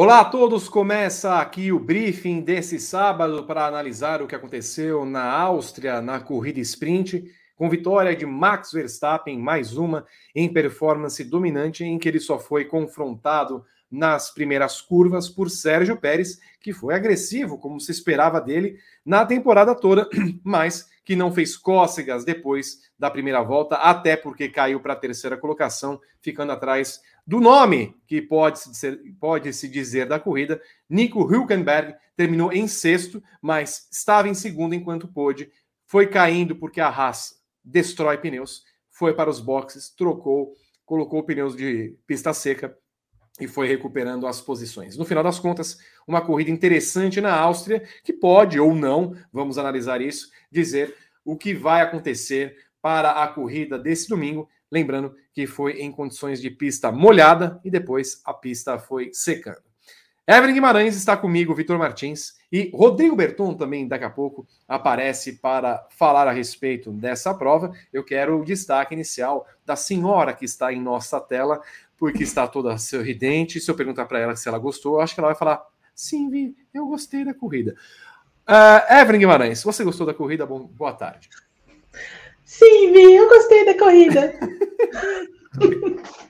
Olá a todos, começa aqui o briefing desse sábado para analisar o que aconteceu na Áustria na corrida sprint, com vitória de Max Verstappen, mais uma em performance dominante, em que ele só foi confrontado nas primeiras curvas por Sérgio Pérez, que foi agressivo, como se esperava dele na temporada toda, mas que não fez cócegas depois da primeira volta, até porque caiu para a terceira colocação, ficando atrás do nome que pode se, pode -se dizer da corrida. Nico Hülkenberg terminou em sexto, mas estava em segundo enquanto pôde. Foi caindo porque a Haas destrói pneus, foi para os boxes, trocou, colocou pneus de pista seca e foi recuperando as posições. No final das contas, uma corrida interessante na Áustria, que pode ou não, vamos analisar isso, dizer o que vai acontecer para a corrida desse domingo. Lembrando que foi em condições de pista molhada e depois a pista foi secando. Evelyn Guimarães está comigo, Vitor Martins e Rodrigo Berton também daqui a pouco aparece para falar a respeito dessa prova. Eu quero o destaque inicial da senhora que está em nossa tela, porque está toda sorridente. Se eu perguntar para ela se ela gostou, eu acho que ela vai falar: sim, Vi, eu gostei da corrida. Uh, Evelyn Guimarães, você gostou da corrida? Bom, boa tarde. Sim, Vi, eu gostei da corrida.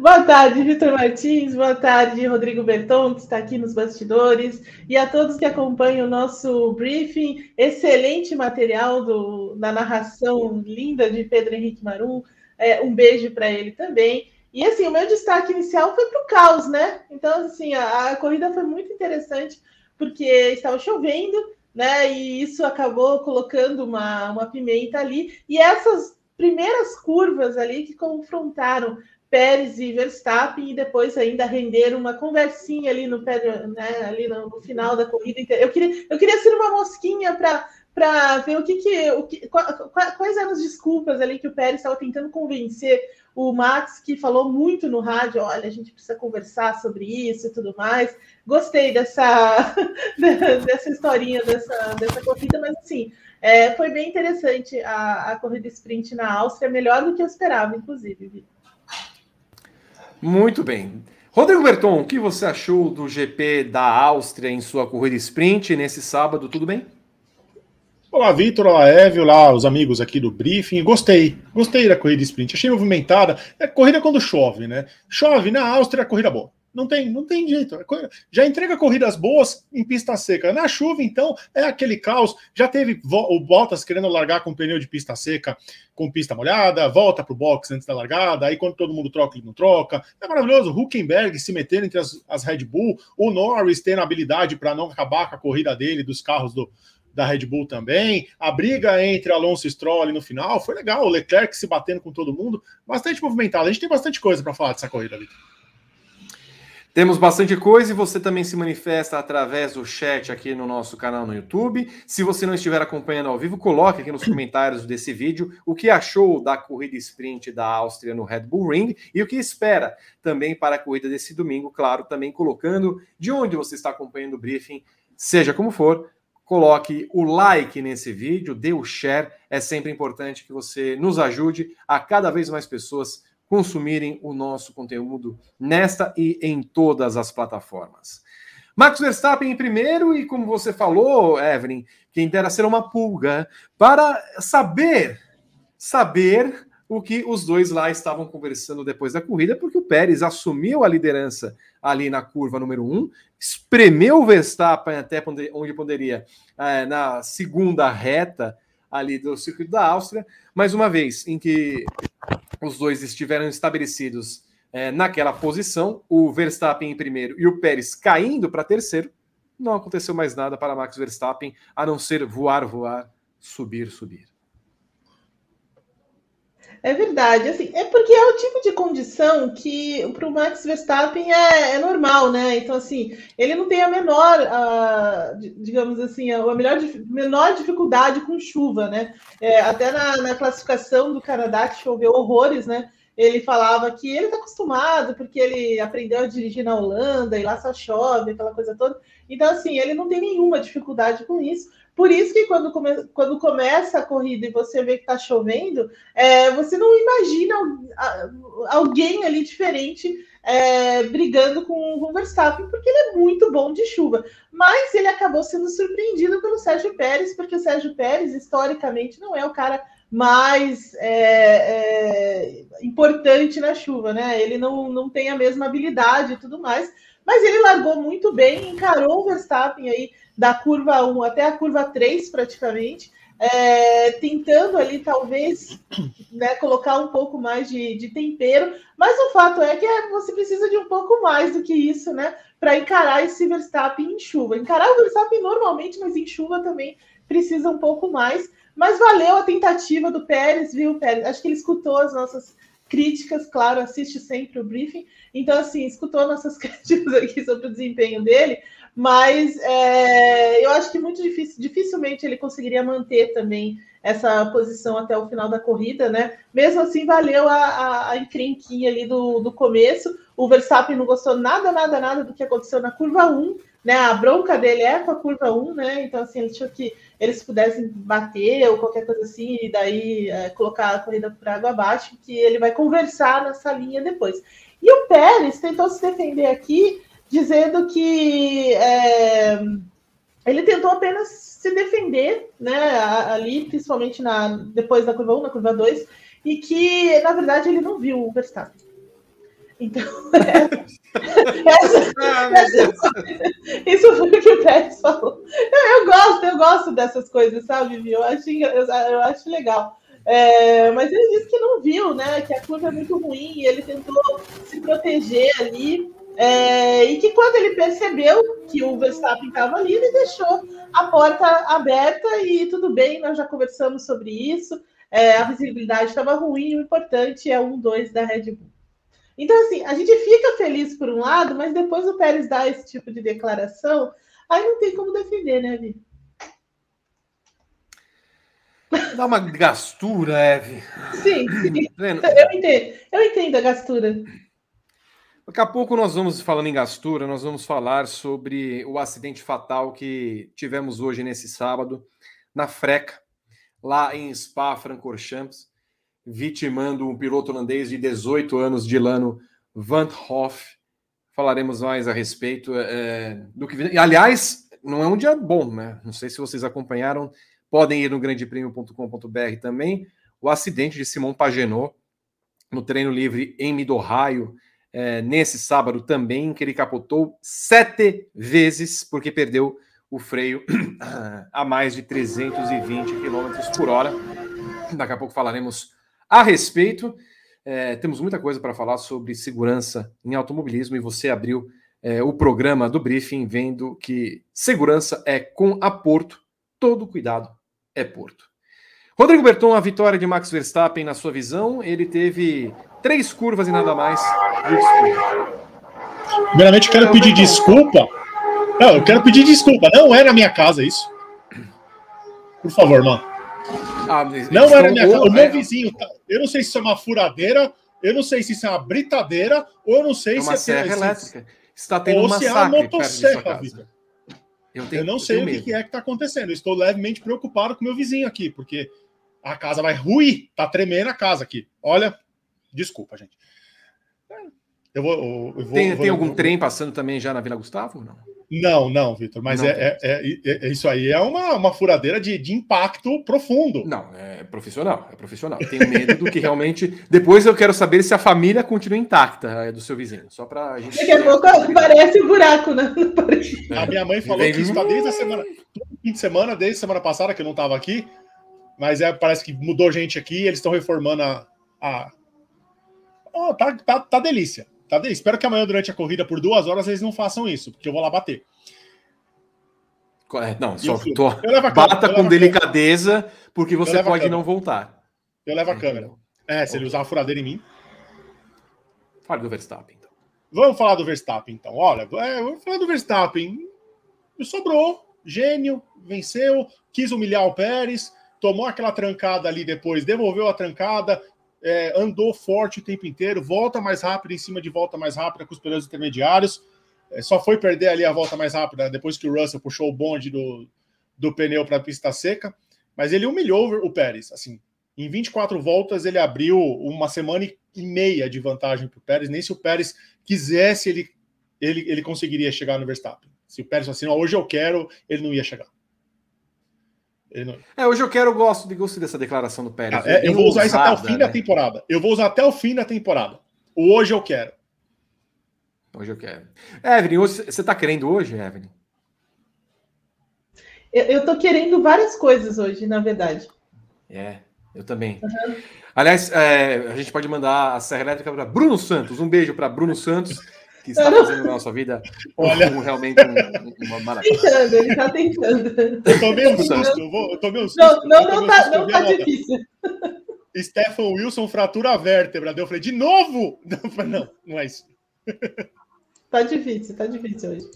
Boa tarde, Vitor Martins. Boa tarde, Rodrigo Berton, que está aqui nos bastidores. E a todos que acompanham o nosso briefing. Excelente material do, da narração linda de Pedro Henrique Marum. É, um beijo para ele também. E assim, o meu destaque inicial foi para o caos, né? Então, assim, a, a, corrida foi muito interessante, porque estava chovendo, né? E isso acabou colocando uma, uma pimenta ali. E essas primeiras curvas ali que confrontaram Pérez e Verstappen, e depois ainda renderam uma conversinha ali no, né, ali no final da corrida. Eu queria, eu queria ser uma mosquinha para para ver o que, que, o que quais eram as desculpas ali que o Pérez estava tentando convencer o Max, que falou muito no rádio, olha, a gente precisa conversar sobre isso e tudo mais. Gostei dessa, dessa historinha, dessa, dessa corrida, mas assim, é, foi bem interessante a, a corrida sprint na Áustria, melhor do que eu esperava, inclusive. Muito bem. Rodrigo Berton, o que você achou do GP da Áustria em sua corrida sprint nesse sábado? Tudo bem? Olá, Vitor, olá, Eve, olá, os amigos aqui do briefing. Gostei, gostei da corrida sprint. Achei movimentada. É corrida quando chove, né? Chove na Áustria, corrida boa. Não tem, não tem jeito. Já entrega corridas boas em pista seca. Na chuva, então, é aquele caos. Já teve o Bottas querendo largar com pneu de pista seca, com pista molhada, volta pro box antes da largada. Aí, quando todo mundo troca, ele não troca. É maravilhoso. Huckenberg se metendo entre as, as Red Bull. O Norris tendo habilidade para não acabar com a corrida dele, dos carros do, da Red Bull também. A briga entre Alonso e Stroll ali no final foi legal. O Leclerc se batendo com todo mundo. Bastante movimentado. A gente tem bastante coisa para falar dessa corrida, Vitor. Temos bastante coisa e você também se manifesta através do chat aqui no nosso canal no YouTube. Se você não estiver acompanhando ao vivo, coloque aqui nos comentários desse vídeo o que achou da corrida sprint da Áustria no Red Bull Ring e o que espera também para a corrida desse domingo, claro, também colocando de onde você está acompanhando o briefing, seja como for, coloque o like nesse vídeo, dê o share. É sempre importante que você nos ajude a cada vez mais pessoas consumirem o nosso conteúdo nesta e em todas as plataformas. Max Verstappen em primeiro, e como você falou, Evelyn, quem dera ser uma pulga, para saber, saber o que os dois lá estavam conversando depois da corrida, porque o Pérez assumiu a liderança ali na curva número um, espremeu o Verstappen até onde poderia é, na segunda reta ali do circuito da Áustria, mais uma vez em que os dois estiveram estabelecidos é, naquela posição, o Verstappen em primeiro e o Pérez caindo para terceiro, não aconteceu mais nada para Max Verstappen a não ser voar, voar, subir, subir. É verdade, assim, é porque é o tipo de condição que para o Max Verstappen é, é, normal, né? Então, assim, ele não tem a menor, uh, digamos assim, a melhor, menor dificuldade com chuva, né? É, até na, na, classificação do Canadá, que choveu horrores, né? Ele falava que ele está acostumado, porque ele aprendeu a dirigir na Holanda e lá só chove, aquela coisa toda. Então, assim, ele não tem nenhuma dificuldade com isso. Por isso que quando, come, quando começa a corrida e você vê que está chovendo, é, você não imagina alguém ali diferente é, brigando com o Verstappen, porque ele é muito bom de chuva. Mas ele acabou sendo surpreendido pelo Sérgio Pérez, porque o Sérgio Pérez, historicamente, não é o cara mais é, é, importante na chuva, né? Ele não, não tem a mesma habilidade e tudo mais, mas ele largou muito bem, encarou o Verstappen aí da curva 1 até a curva 3 praticamente, é, tentando ali talvez né, colocar um pouco mais de, de, tempero, mas o fato é que é, você precisa de um pouco mais do que isso, né? Para encarar esse Verstappen em chuva. Encarar o Verstappen normalmente, mas em chuva também precisa um pouco mais. Mas valeu a tentativa do Pérez, viu, Pérez? Acho que ele escutou as nossas críticas, claro, assiste sempre o briefing. Então, assim, escutou nossas críticas aqui sobre o desempenho dele, mas é, eu acho que muito difícil, dificilmente ele conseguiria manter também essa posição até o final da corrida, né? Mesmo assim, valeu a, a, a encrenquinha ali do, do começo. O Verstappen não gostou nada, nada, nada do que aconteceu na curva 1, né? A bronca dele é com a curva 1, né? Então, assim, ele tinha que eles pudessem bater ou qualquer coisa assim, e daí é, colocar a corrida por água abaixo, que ele vai conversar nessa linha depois. E o Pérez tentou se defender aqui, dizendo que é, ele tentou apenas se defender, né, ali, principalmente na, depois da curva 1, na curva 2, e que, na verdade, ele não viu o Verstappen. Então, essa, ah, essa, isso foi o que o Pérez falou. Eu, eu, gosto, eu gosto dessas coisas, sabe, Vivi? Eu acho, eu, eu acho legal. É, mas ele disse que não viu, né? Que a curva é muito ruim, e ele tentou se proteger ali. É, e que quando ele percebeu que o Verstappen estava ali, ele deixou a porta aberta e tudo bem, nós já conversamos sobre isso. É, a visibilidade estava ruim, o importante é um, dois da Red Bull. Então, assim, a gente fica feliz por um lado, mas depois o Pérez dá esse tipo de declaração, aí não tem como defender, né, Vi? Dá uma gastura, Eve. Sim, sim. eu entendo. Eu entendo a gastura. Daqui a pouco nós vamos, falando em gastura, nós vamos falar sobre o acidente fatal que tivemos hoje, nesse sábado, na Freca, lá em Spa-Francorchamps vitimando um piloto holandês de 18 anos, Dilano Van Hoff. Falaremos mais a respeito é, do que. Aliás, não é um dia bom, né? Não sei se vocês acompanharam. Podem ir no grandepremio.com.br também. O acidente de Simon Pagenot no treino livre em Midorraio, é, nesse sábado também, que ele capotou sete vezes porque perdeu o freio a mais de 320 km por hora. Daqui a pouco falaremos a respeito. É, temos muita coisa para falar sobre segurança em automobilismo e você abriu é, o programa do briefing vendo que segurança é com a Porto, todo cuidado é Porto. Rodrigo Berton, a vitória de Max Verstappen, na sua visão, ele teve três curvas e nada mais. Primeiramente, eu quero pedir desculpa. Não, eu quero pedir desculpa. Não é na minha casa isso. Por favor, mano. Ah, não era minha casa. O meu é... vizinho, tá- eu não sei se isso é uma furadeira, eu não sei se isso é uma britadeira, ou eu não sei é uma se é serra elétrica. Está tendo ou um se é uma motosserra, Vitor. Eu, tenho, eu, não sei o medo. que é que está acontecendo. Eu estou levemente preocupado com meu vizinho aqui, porque a casa vai ruir, tá tremendo a casa aqui. Olha, desculpa, gente. Eu vou. Eu vou tem, vou, tem algum vou, trem passando também já na Vila Gustavo? Não. Não, não, Vitor, mas não, é, é, é, é, isso aí é uma, uma furadeira de, de impacto profundo. Não, é profissional, é profissional. Tenho medo do que realmente. Depois eu quero saber se a família continua intacta é, do seu vizinho. Só para gente. Daqui a pouco aparece o um buraco, né? A minha mãe falou que está desde a semana. Fim de semana, desde a semana passada, que eu não estava aqui, mas é, parece que mudou gente aqui, eles estão reformando a. a... Oh, tá, tá, tá delícia. Tá, espero que amanhã, durante a corrida, por duas horas, eles não façam isso, porque eu vou lá bater. É, não, só tô... bata com delicadeza, porque você pode não voltar. Eu levo a câmera. É, se ele usar a furadeira em mim. Fale do Verstappen, então. Vamos falar do Verstappen, então. Olha, é, vamos falar do Verstappen. Sobrou, gênio, venceu, quis humilhar o Pérez, tomou aquela trancada ali depois, devolveu a trancada, é, andou forte o tempo inteiro, volta mais rápido em cima de volta mais rápida com os pneus intermediários. É, só foi perder ali a volta mais rápida depois que o Russell puxou o bonde do, do pneu para a pista seca. Mas ele humilhou o Pérez. Assim, Em 24 voltas, ele abriu uma semana e meia de vantagem para o Pérez. Nem se o Pérez quisesse, ele, ele, ele conseguiria chegar no Verstappen. Se o Pérez assim, hoje eu quero, ele não ia chegar. Não... É, hoje eu quero, eu gosto, de, gosto dessa declaração do Pérez. Ah, é, eu vou usar isso até o fim né? da temporada. Eu vou usar até o fim da temporada. O hoje eu quero. Hoje eu quero. Evelyn, hoje, você está querendo hoje, Evelyn? Eu, estou querendo várias coisas hoje, na verdade. É, eu também. Uhum. Aliás, é, a gente pode mandar a Serra Elétrica para Bruno Santos. Um beijo para Bruno Santos, que está fazendo na nossa vida Olha. Um, realmente um, uma maravilha. Tentando, ele está tentando. Eu tomei um susto, eu, vou, eu tomei um susto. Não, não, não está não tá difícil. Stefan Wilson fratura a vértebra. Eu falei, de novo? Não, não, não é isso. Tá difícil, tá difícil hoje.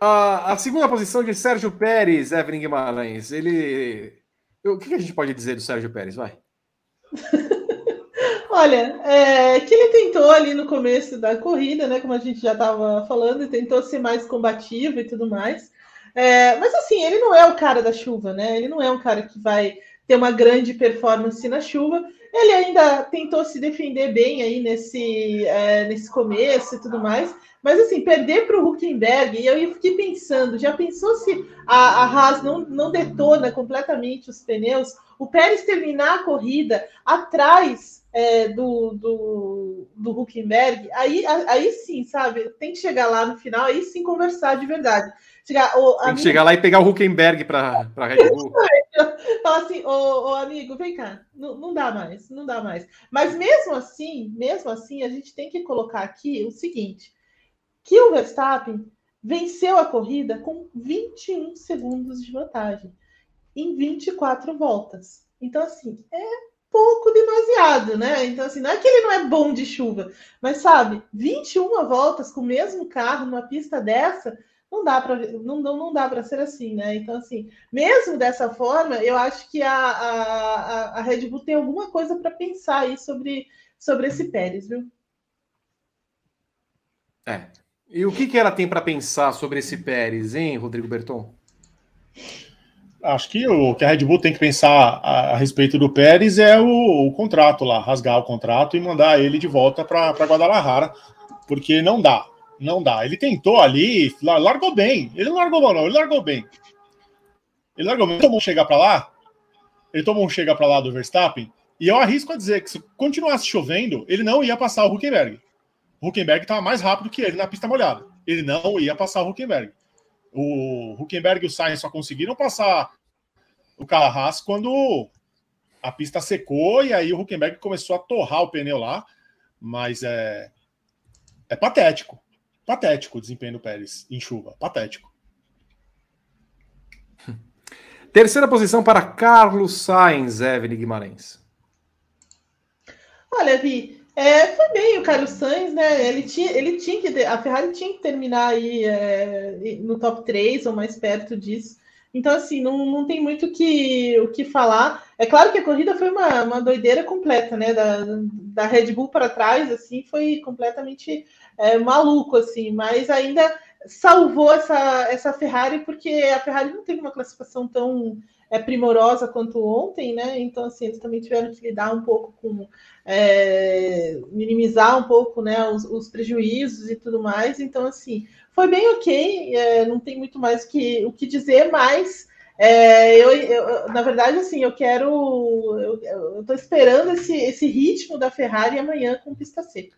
A, a segunda posição de Sérgio Pérez, Evelyn Guimarães, ele. O que a gente pode dizer do Sérgio Pérez? Vai. Olha, é, que ele tentou ali no começo da corrida, né? Como a gente já estava falando, tentou ser mais combativo e tudo mais. É, mas assim, ele não é o cara da chuva, né? Ele não é um cara que vai ter uma grande performance na chuva. Ele ainda tentou se defender bem aí nesse, é, nesse começo e tudo mais. Mas assim, perder para o Huckenberg, e eu fiquei pensando, já pensou se a, a Haas não, não detona completamente os pneus? O Pérez terminar a corrida atrás é, do, do, do Huckenberg, aí, aí sim, sabe? Tem que chegar lá no final, aí sim conversar de verdade. Chegar, Tem que chegar lá e pegar o Huckenberg para a Red Bull. Fala assim, ô, ô, amigo, vem cá, não, não dá mais, não dá mais. Mas mesmo assim, mesmo assim, a gente tem que colocar aqui o seguinte: que o Verstappen venceu a corrida com 21 segundos de vantagem em 24 voltas. Então, assim, é pouco demasiado, né? Então, assim, não é que ele não é bom de chuva, mas sabe, 21 voltas com o mesmo carro numa pista dessa, não dá para não, não dá para ser assim, né? Então, assim, mesmo dessa forma, eu acho que a, a, a Red Bull tem alguma coisa para pensar aí sobre, sobre esse Pérez, viu? É, e o que, que ela tem para pensar sobre esse Pérez, hein, Rodrigo Berton? Acho que o que a Red Bull tem que pensar a, a respeito do Pérez é o, o, contrato lá, rasgar o contrato e mandar ele de volta para Guadalajara, porque não dá, não dá. Ele tentou ali, largou bem. Ele não largou mal, não, ele largou bem. Ele largou bem. Ele tomou um chega para lá, ele tomou um chega para lá do Verstappen, e eu arrisco a dizer que se continuasse chovendo, ele não ia passar o Huckenberg. O Huckenberg estava mais rápido que ele na pista molhada. Ele não ia passar o Huckenberg. O Huckenberg e o Sainz só conseguiram passar o Carras quando a pista secou e aí o Huckenberg começou a torrar o pneu lá. Mas é, é patético. Patético o desempenho do Pérez em chuva. Patético. Terceira posição para Carlos Sainz, Evelyn Guimarães. Olha, Vi, é, foi bem o Carlos Sainz, né? Ele tinha, ele tinha que. A Ferrari tinha que terminar aí é, no top 3 ou mais perto disso. Então, assim, não, não tem muito que, o que falar. É claro que a corrida foi uma, uma doideira completa, né? Da, da Red Bull para trás, assim, foi completamente é, maluco, assim, mas ainda salvou essa, essa Ferrari, porque a Ferrari não teve uma classificação tão é, primorosa quanto ontem, né? Então, assim, eles também tiveram que lidar um pouco com é, minimizar um pouco né, os, os, prejuízos e tudo mais. Então, assim, foi bem ok, é, não tem muito mais que, o que dizer, mas é, eu, eu, na verdade, assim, eu quero. Eu estou esperando esse, esse ritmo da Ferrari amanhã com pista seca.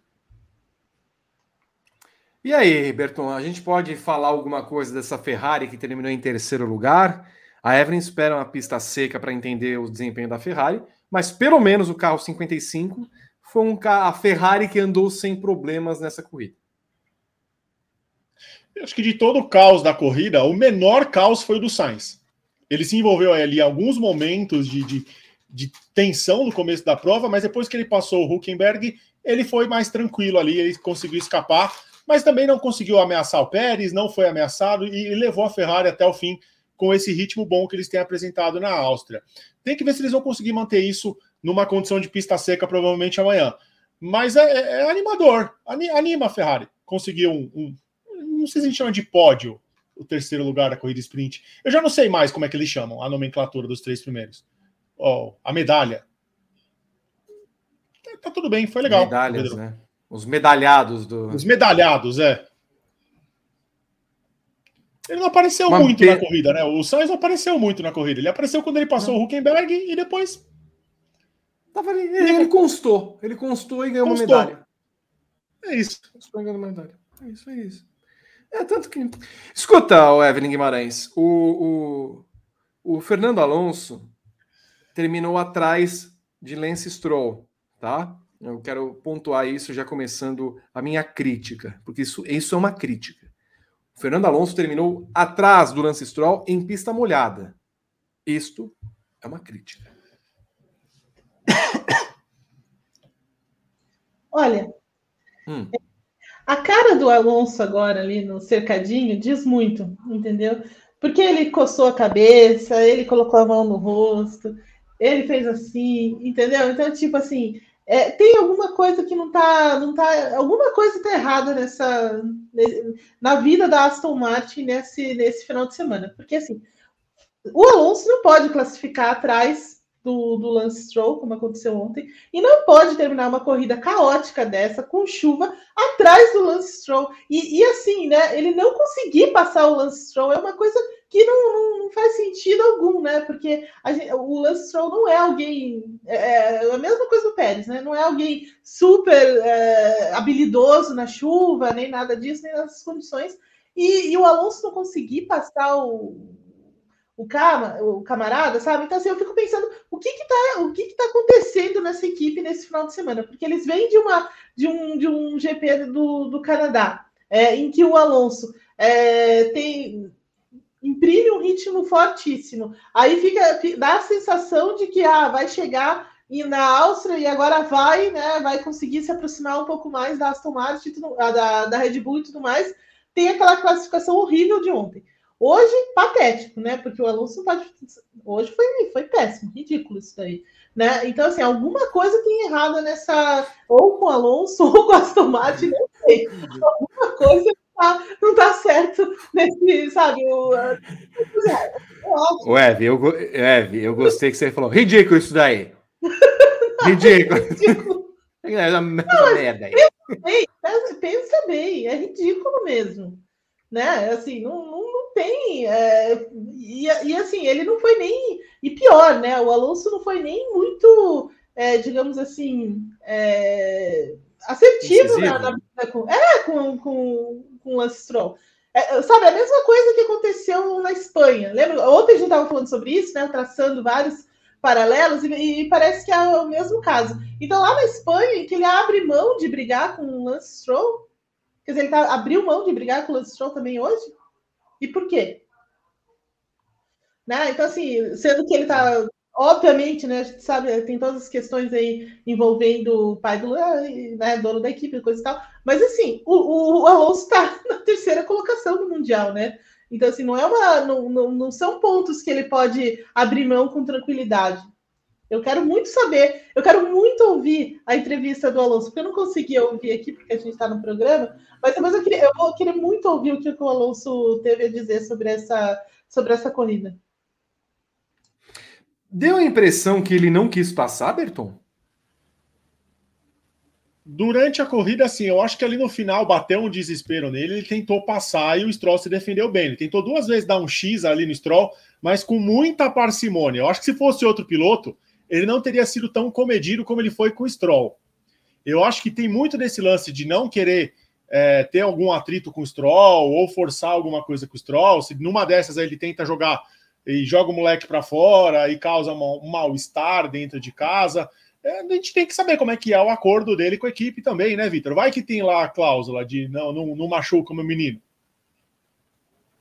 E aí, Berton, a gente pode falar alguma coisa dessa Ferrari que terminou em terceiro lugar? A Evelyn espera uma pista seca para entender o desempenho da Ferrari, mas pelo menos o carro 55 foi um a Ferrari que andou sem problemas nessa corrida. Eu acho que de todo o caos da corrida, o menor caos foi o do Sainz. Ele se envolveu ali em alguns momentos de, de, de tensão no começo da prova, mas depois que ele passou o Huckenberg, ele foi mais tranquilo ali, ele conseguiu escapar, mas também não conseguiu ameaçar o Pérez, não foi ameaçado e levou a Ferrari até o fim com esse ritmo bom que eles têm apresentado na Áustria. Tem que ver se eles vão conseguir manter isso numa condição de pista seca, provavelmente amanhã. Mas é, é, é animador, anima a Ferrari. Conseguiu um, um, Não sei se a gente chama de pódio o terceiro lugar da corrida sprint. Eu já não sei mais como é que eles chamam a nomenclatura dos três primeiros. Oh, a medalha. tá, tá tudo bem, foi legal. Medalhas, né? Os medalhados do. Os medalhados, é. Ele não apareceu Mas muito na corrida, né? O Sainz não apareceu muito na corrida. Ele apareceu quando ele passou não. o Huckenberg e depois. Tava ali. Ele, ele constou. Ele constou e ganhou constou. uma medalha. É isso. Constou e ganhou uma medalha. É isso, é isso. É tanto que. Escuta, o Evelyn Guimarães. O, o, o Fernando Alonso terminou atrás de Lance Stroll, tá? Eu quero pontuar isso já começando a minha crítica, porque isso, isso é uma crítica. Fernando Alonso terminou atrás do Lance Stroll em pista molhada. Isto é uma crítica. Olha, hum. a cara do Alonso agora ali no cercadinho diz muito, entendeu? Porque ele coçou a cabeça, ele colocou a mão no rosto, ele fez assim, entendeu? Então, tipo assim, é, tem alguma coisa que não tá, não tá, alguma coisa tá errada nessa, na vida da Aston Martin nesse, nesse final de semana, porque assim, o Alonso não pode classificar atrás do, do Lance Stroll, como aconteceu ontem, e não pode terminar uma corrida caótica dessa, com chuva, atrás do Lance Stroll. E, e assim, né, ele não conseguir passar o Lance Stroll é uma coisa que não, não, não, faz sentido algum, né? Porque gente, o Lance Stroll não é alguém. É, é, a mesma coisa do Pérez, né? Não é alguém super é, habilidoso na chuva, nem nada disso, nem nessas condições. E, e o Alonso não conseguir passar o, o, cama, o camarada, sabe? Então, assim, eu fico pensando o que que tá, o que que tá acontecendo nessa equipe nesse final de semana, porque eles vêm de, uma, de, um, de um GP do, do Canadá, é, em que o Alonso é, tem imprime um ritmo fortíssimo. Aí fica, dá a sensação de que ah, vai chegar e na Áustria e agora vai, né? Vai conseguir se aproximar um pouco mais da Aston Martin, tudo, da, da Red Bull e tudo mais. Tem aquela classificação horrível de ontem. Hoje, patético, né? Porque o Alonso pode. Hoje foi, foi péssimo, ridículo isso daí. Né? Então, assim, alguma coisa tem errada nessa. Ou com o Alonso, ou com a Aston Martin, não sei. Alguma coisa tá, não tá certo nesse, sabe? O, o Ev, eu, Ev, eu gostei que você falou. Ridículo isso daí. Ridículo. ridículo. É uma merda aí. Pensa bem, pensa bem, é ridículo mesmo. Né? Assim, não, não, não tem. É, e, e assim, ele não foi nem. E pior, né? O Alonso não foi nem muito, é, digamos assim, é, assertivo na, na, com, é, com, com, com Lance Stroll. É, sabe, a mesma coisa que aconteceu na Espanha. Lembra? Ontem a gente estava falando sobre isso, né? Traçando vários paralelos, e, e, parece que é o mesmo caso. Então, lá na Espanha, que ele abre mão de brigar com o Lance Stroll, quer dizer, ele tá, abriu mão de brigar com o Lance Stroll também hoje? E por quê? Né? Então, assim, sendo que ele está obviamente, né, a gente sabe, tem todas as questões aí envolvendo o pai do né, dono da equipe, coisa e tal, mas assim, o, o Alonso está na terceira colocação do Mundial, né? Então, assim, não é uma. Não, não, não são pontos que ele pode abrir mão com tranquilidade. Eu quero muito saber, eu quero muito ouvir a entrevista do Alonso, porque eu não consegui ouvir aqui, porque a gente está no programa, mas depois eu, queria, eu vou querer muito ouvir o que o Alonso teve a dizer sobre essa, sobre essa corrida. Deu a impressão que ele não quis passar, Berton? Durante a corrida, assim, eu acho que ali no final bateu um desespero nele, ele tentou passar e o Stroll se defendeu bem. Ele tentou duas vezes dar um X ali no Stroll, mas com muita parcimônia. Eu acho que se fosse outro piloto, ele não teria sido tão comedido como ele foi com o Stroll. Eu acho que tem muito desse lance de não querer é, ter algum atrito com o Stroll ou forçar alguma coisa com o Stroll. Se numa dessas aí ele tenta jogar e joga o moleque para fora e causa um mal-estar dentro de casa. É, a gente tem que saber como é que é o acordo dele com a equipe também, né, Vitor? Vai que tem lá a cláusula de não, não, não machuca meu menino.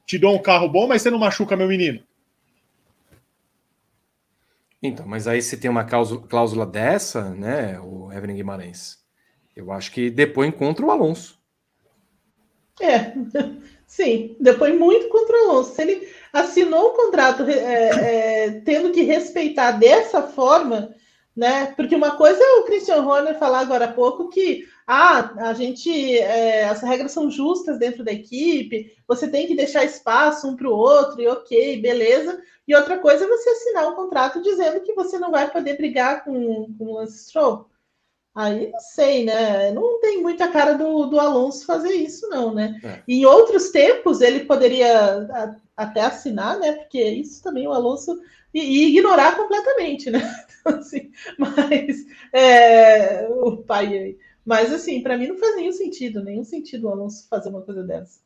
Te dou um carro bom, mas você não machuca meu menino. Então, mas aí se tem uma cláusula, cláusula dessa, né, o Evelyn Guimarães, eu acho que depois contra o Alonso. É, sim, depois muito contra o Alonso. Se ele, assinou um contrato é, é, tendo que respeitar dessa forma, né? Porque uma coisa é o Christian Horner falar agora há pouco que ah, a gente é, as regras são justas dentro da equipe, você tem que deixar espaço um para o outro, e ok, beleza. E outra coisa é você assinar um contrato dizendo que você não vai poder brigar com, com o Lance Stroll. Aí não sei, né? Não tem muita cara do, do Alonso fazer isso, não, né? É. Em outros tempos ele poderia a, até assinar, né? Porque isso também o Alonso e, e ignorar completamente, né? Então, assim, mas é, o pai aí. Mas assim, para mim não faz nenhum sentido, nenhum sentido o Alonso fazer uma coisa dessa.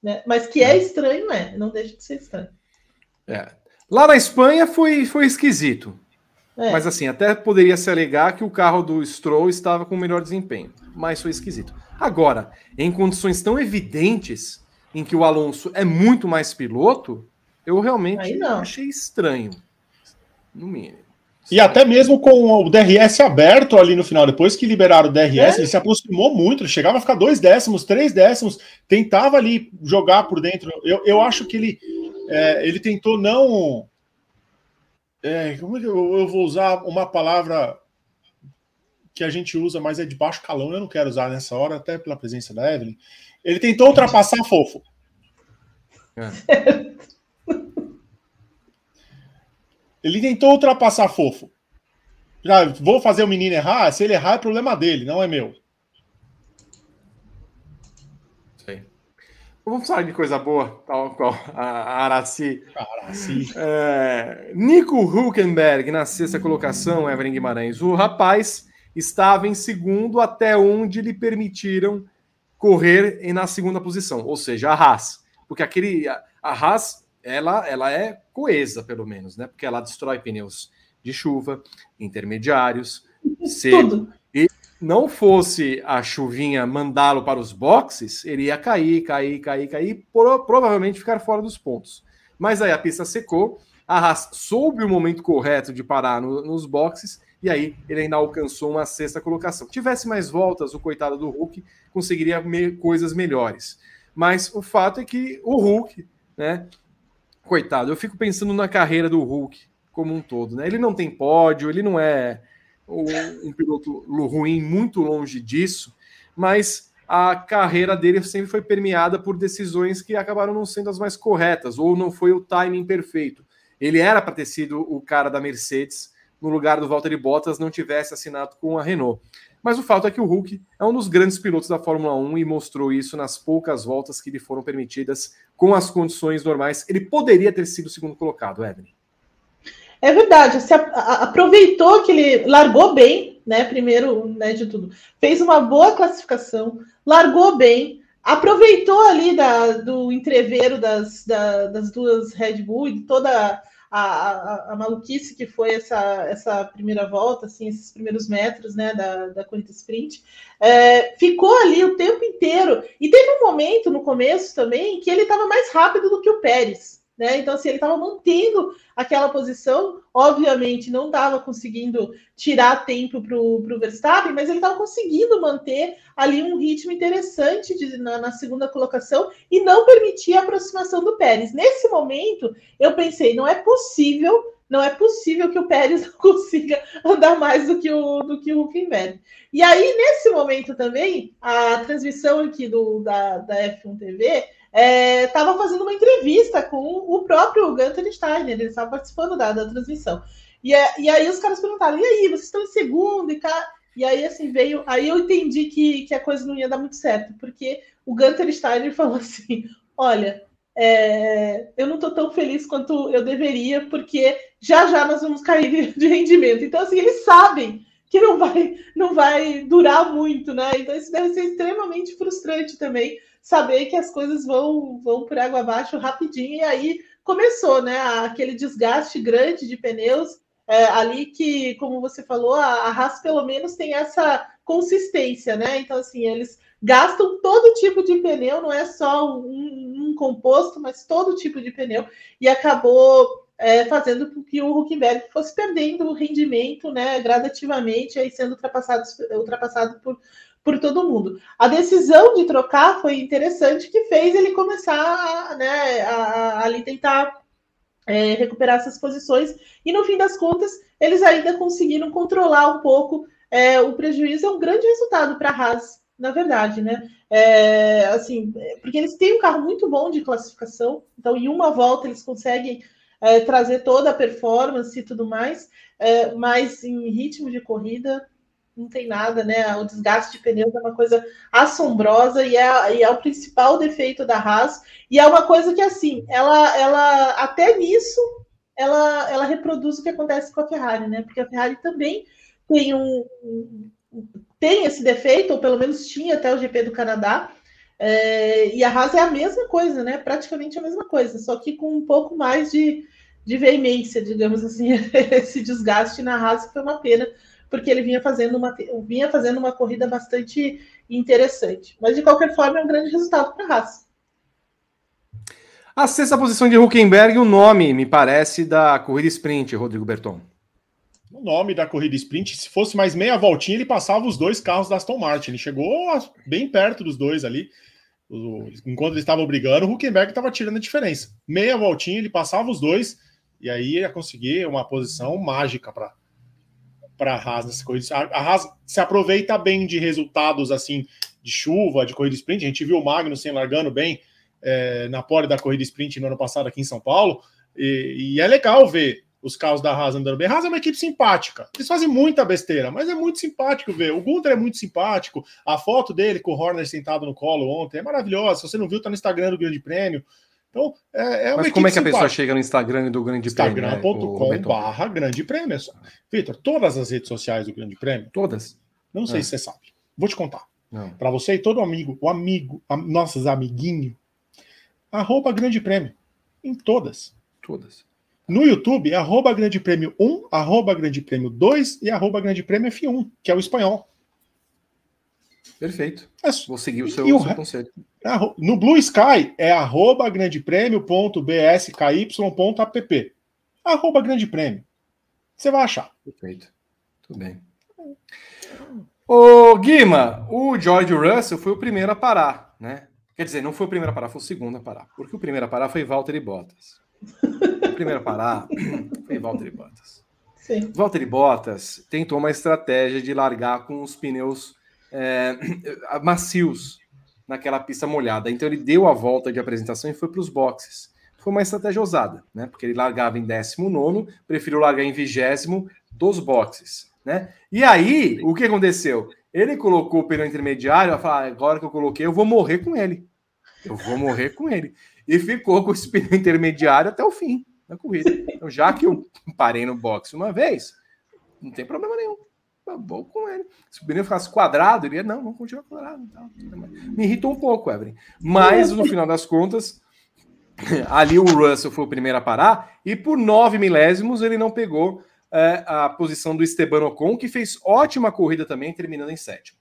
Né? Mas que é estranho, é, não deixa de ser estranho. É. Lá na Espanha foi, foi esquisito. É. Mas assim, até poderia se alegar que o carro do Stroll estava com melhor desempenho. Mas foi esquisito. Agora, em condições tão evidentes em que o Alonso é muito mais piloto, eu realmente achei estranho. No mínimo. E até mesmo com o DRS aberto ali no final, depois que liberaram o DRS, é? ele se aproximou muito, ele chegava a ficar dois décimos, três décimos, tentava ali jogar por dentro. Eu, eu acho que ele, é, ele tentou não é, como é que eu, eu, vou usar uma palavra que a gente usa, mas é de baixo calão, eu não quero usar nessa hora, até pela presença da Evelyn. Ele tentou ultrapassar fofo. É. Ele tentou ultrapassar fofo. Já vou fazer o menino errar, se ele errar é problema dele, não é meu. Vamos falar de coisa boa, tal qual a Araci. Araci. É, Nico Huckenberg na sexta colocação, Evelyn Guimarães. O rapaz estava em segundo até onde lhe permitiram correr na segunda posição, ou seja, a Haas. Porque aquele, a, a Haas, ela, ela é coesa, pelo menos, né? Porque ela destrói pneus de chuva, intermediários, seco. Não fosse a chuvinha mandá-lo para os boxes, ele ia cair, cair, cair, cair, pro, provavelmente ficar fora dos pontos. Mas aí a pista secou, a Haas soube o momento correto de parar no, nos boxes e aí ele ainda alcançou uma sexta colocação. Tivesse mais voltas, o coitado do Hulk conseguiria me coisas melhores. Mas o fato é que o Hulk, né? Coitado, eu fico pensando na carreira do Hulk como um todo, né? Ele não tem pódio, ele não é um piloto ruim, muito longe disso, mas a carreira dele sempre foi permeada por decisões que acabaram não sendo as mais corretas, ou não foi o timing perfeito. Ele era para ter sido o cara da Mercedes no lugar do Valtteri Bottas, não tivesse assinado com a Renault. Mas o fato é que o Hulk é um dos grandes pilotos da Fórmula 1 e mostrou isso nas poucas voltas que lhe foram permitidas com as condições normais. Ele poderia ter sido segundo colocado, Evelyn. É verdade, se aproveitou que ele largou bem, né? Primeiro, né, de tudo, fez uma boa classificação, largou bem, aproveitou ali da, do entreveiro das, da, das duas Red Bull e toda a, a, a, maluquice que foi essa, essa primeira volta, assim, esses primeiros metros né, da, da corrida sprint, é, ficou ali o tempo inteiro. E teve um momento no começo também que ele estava mais rápido do que o Pérez. Né? Então, assim, ele estava mantendo aquela posição, obviamente não estava conseguindo tirar tempo para o Verstappen, mas ele estava conseguindo manter ali um ritmo interessante de, na, na, segunda colocação e não permitir a aproximação do Pérez. Nesse momento, eu pensei, não é possível, não é possível que o Pérez consiga andar mais do que o, do que o Huckenberg. E aí, nesse momento também, a transmissão aqui do, da, da F1 TV estava é, fazendo uma entrevista com o próprio Gunter Steiner, ele estava participando da, da transmissão. E, é, e aí os caras perguntaram: e aí, vocês estão em segundo? E, e aí assim veio. Aí eu entendi que, que a coisa não ia dar muito certo, porque o Gunter Steiner falou assim: olha. É, eu não estou tão feliz quanto eu deveria, porque já já nós vamos cair de rendimento. Então, assim, eles sabem que não vai, não vai durar muito, né? Então, isso deve ser extremamente frustrante também saber que as coisas vão, vão por água abaixo rapidinho, e aí começou, né? Aquele desgaste grande de pneus é, ali que, como você falou, a, a Haas pelo menos tem essa consistência, né? Então, assim, eles gastam todo tipo de pneu, não é só um, um composto, mas todo tipo de pneu, e acabou é, fazendo com que o Huckenberg fosse perdendo o rendimento, né, gradativamente, aí sendo ultrapassado, ultrapassado por por todo mundo. A decisão de trocar foi interessante, que fez ele começar né, a, ali tentar é, recuperar essas posições, e no fim das contas, eles ainda conseguiram controlar um pouco é, o prejuízo. É um grande resultado para a Haas, na verdade, né? É, assim, porque eles têm um carro muito bom de classificação, então em uma volta eles conseguem é, trazer toda a performance e tudo mais, é, mas em ritmo de corrida não tem nada, né? O desgaste de pneus é uma coisa assombrosa e é, e é o principal defeito da Haas. E é uma coisa que, assim, ela, ela até nisso, ela, ela reproduz o que acontece com a Ferrari, né? Porque a Ferrari também tem um, tem esse defeito, ou pelo menos tinha até o GP do Canadá. É, e a Haas é a mesma coisa, né? Praticamente a mesma coisa, só que com um pouco mais de, de veemência, digamos assim, esse desgaste na Haas foi uma pena, porque ele vinha fazendo uma, vinha fazendo uma corrida bastante interessante. Mas de qualquer forma, é um grande resultado para a Haas. A sexta posição de Huckenberg, o nome, me parece, da corrida sprint, Rodrigo Berton. O nome da corrida sprint, se fosse mais meia voltinha, ele passava os dois carros da Aston Martin. Ele chegou bem perto dos dois ali. Enquanto eles estavam brigando, o Huckenberg estava tirando a diferença. Meia voltinha, ele passava os dois, e aí ia conseguir uma posição mágica para para a Haas. A Haas se aproveita bem de resultados assim de chuva, de corrida sprint. A gente viu o Magnussen largando bem é, na pole da corrida sprint no ano passado aqui em São Paulo. E, e, é legal ver os carros da Haas andando bem. A Haas é uma equipe simpática. Eles fazem muita besteira, mas é muito simpático ver. O Gunter é muito simpático. A foto dele com o Horner sentado no colo ontem é maravilhosa. Se você não viu, tá no Instagram do Grande Prêmio. Então, é, é uma Mas como é que a pessoa chega no Instagram do Grande Prêmio? Né, Instagram.com barra Grande Prêmio. Vitor, todas as redes sociais do Grande Prêmio? Todas. Não sei é. se você sabe. Vou te contar. Para você e todo amigo, o amigo, a, nossos amiguinhos, arroba Grande Prêmio. Em todas. Todas. No YouTube, é arroba Grande Prêmio 1, arroba Grande Prêmio 2 e arroba Grande Prêmio F1, que é o espanhol. Perfeito. É, Vou seguir o seu, o seu conselho. É no Blue Sky é arroba grandepremio.bsky.app. Arroba grande prêmio. Você vai achar. Perfeito. Tudo bem. Ô, Guima, o George Russell foi o primeiro a parar, né? Quer dizer, não foi o primeiro a parar, foi o segundo a parar. Porque o primeiro a parar foi Valtteri Bottas. o primeiro a parar foi Valtteri Bottas. Sim. Valtteri Bottas tentou uma estratégia de largar com os pneus é, macios naquela pista molhada. Então ele deu a volta de apresentação e foi para os boxes. Foi uma estratégia ousada, né? Porque ele largava em 19, preferiu largar em 20 dos boxes, né? E aí, o que aconteceu? Ele colocou o pneu intermediário, falou, ah, agora que eu coloquei, eu vou morrer com ele. Eu vou morrer com ele. E ficou com esse pneu intermediário até o fim da corrida. Então, já que eu parei no box uma vez, não tem problema nenhum bom com ele. Se o pneu ficasse quadrado, ele ia, não, vamos continuar quadrado. Me irritou um pouco, Evelyn. Mas, no final das contas, ali o Russell foi o primeiro a parar, e por nove milésimos ele não pegou é, a posição do Esteban Ocon, que fez ótima corrida também, terminando em sétimo.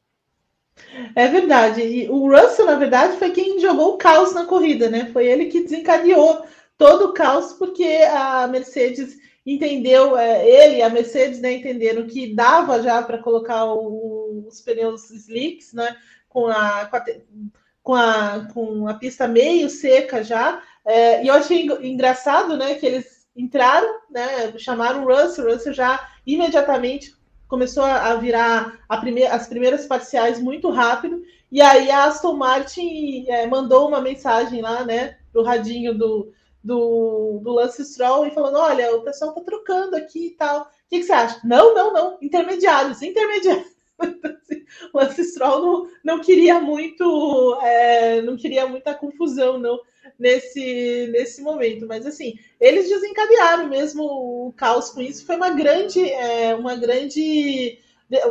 É verdade. E o Russell, na verdade, foi quem jogou o caos na corrida, né? Foi ele que desencadeou todo o caos, porque a Mercedes entendeu, é, ele e a Mercedes né, entenderam que dava já para colocar o, os pneus slicks, né, com a, com a, com a, com a pista meio seca já. É, e eu achei engraçado né, que eles entraram, né, chamaram o Russell, o Russell já imediatamente começou a virar a prime as primeiras parciais muito rápido, e aí a Aston Martin é, mandou uma mensagem lá, né, pro radinho do, do, do Lance Stroll e falando: olha, o pessoal tá trocando aqui e tal. O que, que você acha? Não, não, não. Intermediários, intermediários. o Lance Stroll não, não queria muito, é, não queria muita confusão, não, nesse, nesse momento. Mas assim, eles desencadearam mesmo o caos com isso. Foi uma grande, é, uma grande.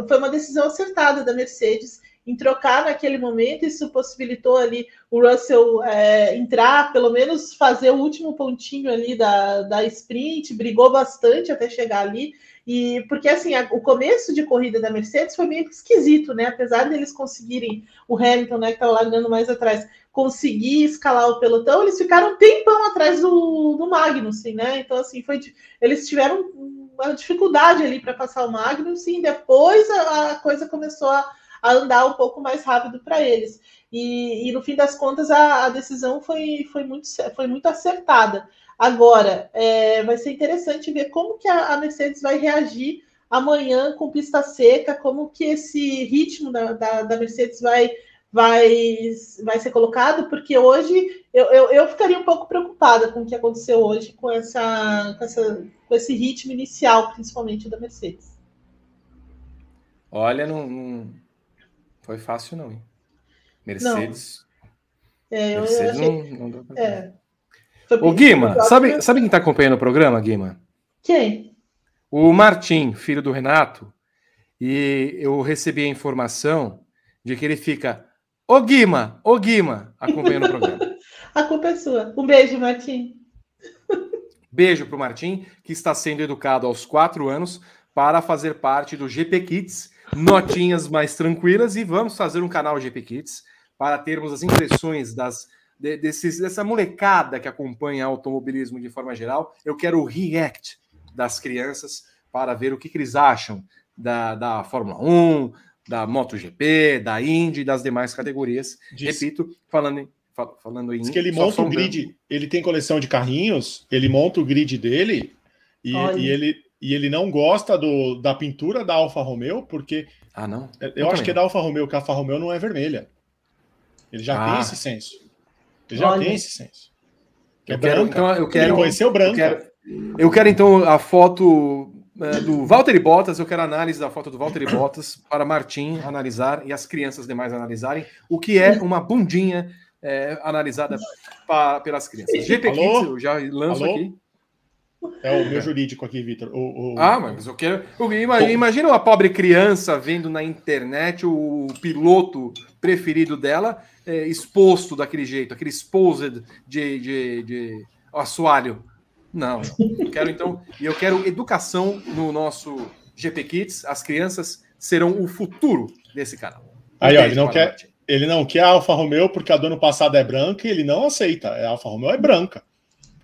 Foi uma decisão acertada da Mercedes em trocar naquele momento, isso possibilitou ali o Russell é, entrar, pelo menos fazer o último pontinho ali da, da sprint, brigou bastante até chegar ali, e porque assim, a, o começo de corrida da Mercedes foi meio esquisito, né? Apesar deles conseguirem o Hamilton, né, que estava largando mais atrás, conseguir escalar o pelotão, eles ficaram um tempão atrás do, do Magnussen, né? Então, assim, foi eles tiveram uma dificuldade ali para passar o Magnussen, depois a, a coisa começou a a andar um pouco mais rápido para eles. E, e, no fim das contas a, a, decisão foi, foi, muito, foi muito acertada. Agora, é, vai ser interessante ver como que a, a, Mercedes vai reagir amanhã com pista seca, como que esse ritmo da, da, da Mercedes vai, vai, vai ser colocado, porque hoje eu, eu, eu, ficaria um pouco preocupada com o que aconteceu hoje com, essa, com, essa, com esse ritmo inicial, principalmente da Mercedes. Olha, não, foi fácil, não, hein? Mercedes. Não. É, eu, Mercedes eu achei... não, não deu É. Ô, Guima, sabe, sabe quem está acompanhando o programa, Guima? Quem? O Martim, filho do Renato. E eu recebi a informação de que ele fica, ô Guima, ô Guima, acompanhando o programa. a culpa é sua. Um beijo, Martim. Beijo para o Martim, que está sendo educado aos quatro anos para fazer parte do GP Kids, notinhas mais tranquilas, e vamos fazer um canal GP Kids para termos as impressões das, de, desses, dessa molecada que acompanha automobilismo de forma geral. Eu quero o react das crianças para ver o que, que eles acham da, da Fórmula 1, da MotoGP, da Indy e das demais categorias. Diz, Repito, falando em, falando em. Diz que ele monta o grid, ele tem coleção de carrinhos, ele monta o grid dele e, e ele, e ele não gosta do, da pintura da Alfa Romeo, porque. Ah, não? Eu, eu acho que é da Alfa Romeo, que a Alfa Romeo não é vermelha. Ele já ah. tem esse senso. Ele já Olha. tem esse senso. Que é eu quero, então, eu quero. Ele conheceu branca. Eu quero, eu quero então a foto é, do Walter Bottas, eu quero análise da foto do Walter Bottas para Martim analisar e as crianças demais analisarem o que é uma bundinha é, analisada pra, pelas crianças. GP Kids, eu já lanço Alô? aqui. É o meu jurídico aqui, Vitor. O. Ah, mas eu quero. Imagina, imagina uma pobre criança vendo na internet o piloto preferido dela é, exposto daquele jeito, aquele exposed de, de, de assoalho. Não, eu quero então, e eu quero educação no nosso GP Kids. As crianças serão o futuro desse canal. Aí, ó, ele não quer, ele não quer a Alfa Romeo porque a do ano passado é branca e ele não aceita. A Alfa Romeo é branca.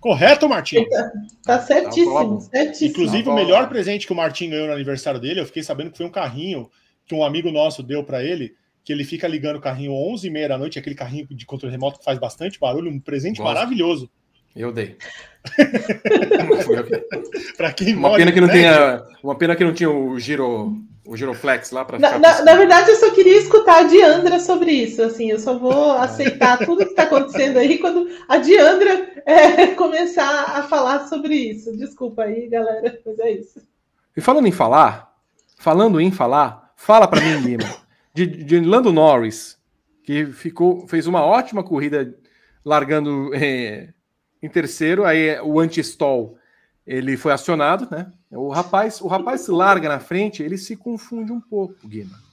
Correto, Martim? Tá, tá certíssimo, certíssimo. Inclusive, tá o melhor presente que o Martim ganhou no aniversário dele, eu fiquei sabendo que foi um carrinho que um amigo nosso deu para ele, que ele fica ligando o carrinho 11h30 da noite, aquele carrinho de controle remoto que faz bastante barulho, um presente Gosto. maravilhoso. Eu dei. para quem uma pena que não tinha, uma pena que não tinha o giro, o giroflex lá para. Na, na, na, verdade, eu só queria escutar a Diandra sobre isso. Assim, eu só vou aceitar tudo que está acontecendo aí quando a Diandra é, começar a falar sobre isso. Desculpa aí, galera, mas é isso. E falando em falar, falando em falar, fala para mim, Lima, de, de Lando Norris, que ficou, fez uma ótima corrida largando é, em terceiro, aí o anti-stall ele foi acionado, né? O rapaz, o rapaz se larga na frente, ele se confunde um pouco, Guima.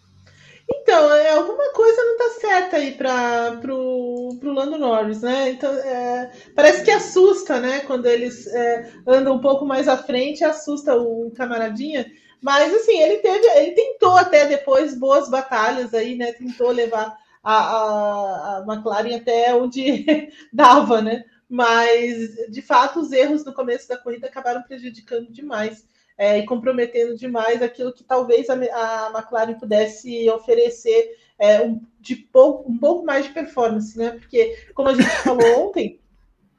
Então, é, alguma coisa não tá certa aí para pro, pro Lando Norris, né? Então, é, parece que assusta, né? Quando eles é, andam um pouco mais à frente, assusta o camaradinha. Mas assim, ele teve, ele tentou até depois boas batalhas aí, né? Tentou levar a, a, a McLaren até onde dava, né? Mas de fato os erros no começo da corrida acabaram prejudicando demais é, e comprometendo demais aquilo que talvez a, a McLaren pudesse oferecer é, um, de pouco, um pouco mais de performance, né? Porque, como a gente falou ontem,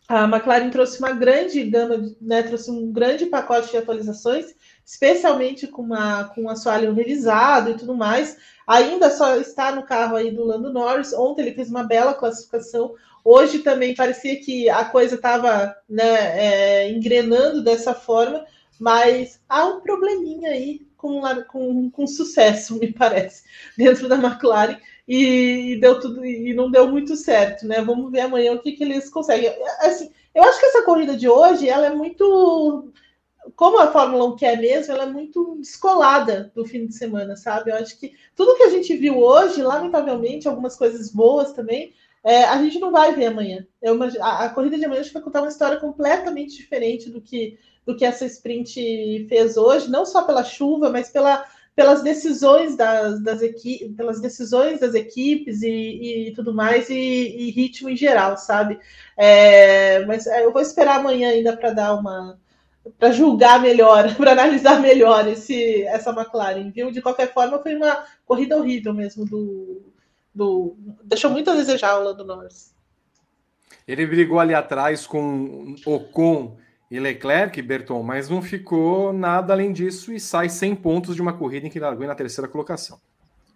a McLaren trouxe uma grande gama, né, trouxe um grande pacote de atualizações, especialmente com, uma, com um assoalho revisado e tudo mais. Ainda só está no carro aí do Lando Norris. Ontem ele fez uma bela classificação. Hoje também parecia que a coisa estava né, é, engrenando dessa forma, mas há um probleminha aí com, com, com sucesso, me parece, dentro da McLaren e, deu tudo e não deu muito certo, né? Vamos ver amanhã o que, que eles conseguem. Assim, eu acho que essa corrida de hoje ela é muito como a Fórmula 1 quer mesmo, ela é muito descolada do fim de semana, sabe? Eu acho que tudo que a gente viu hoje, lamentavelmente, algumas coisas boas também, é, a gente não vai ver amanhã. Eu, a, a, corrida de amanhã a gente vai contar uma história completamente diferente do que, do que essa sprint fez hoje, não só pela chuva, mas pela, pelas decisões das, das equipes, pelas decisões das equipes e, e tudo mais, e, e, ritmo em geral, sabe? É, mas é, eu vou esperar amanhã ainda para dar uma para julgar melhor, para analisar melhor esse, essa McLaren, viu? De qualquer forma, foi uma corrida horrível mesmo do, do deixou muito a desejar o Lando Norris. Ele brigou ali atrás com Ocon e Leclerc, Berton, mas não ficou nada além disso e sai 100 pontos de uma corrida em que largou na terceira colocação.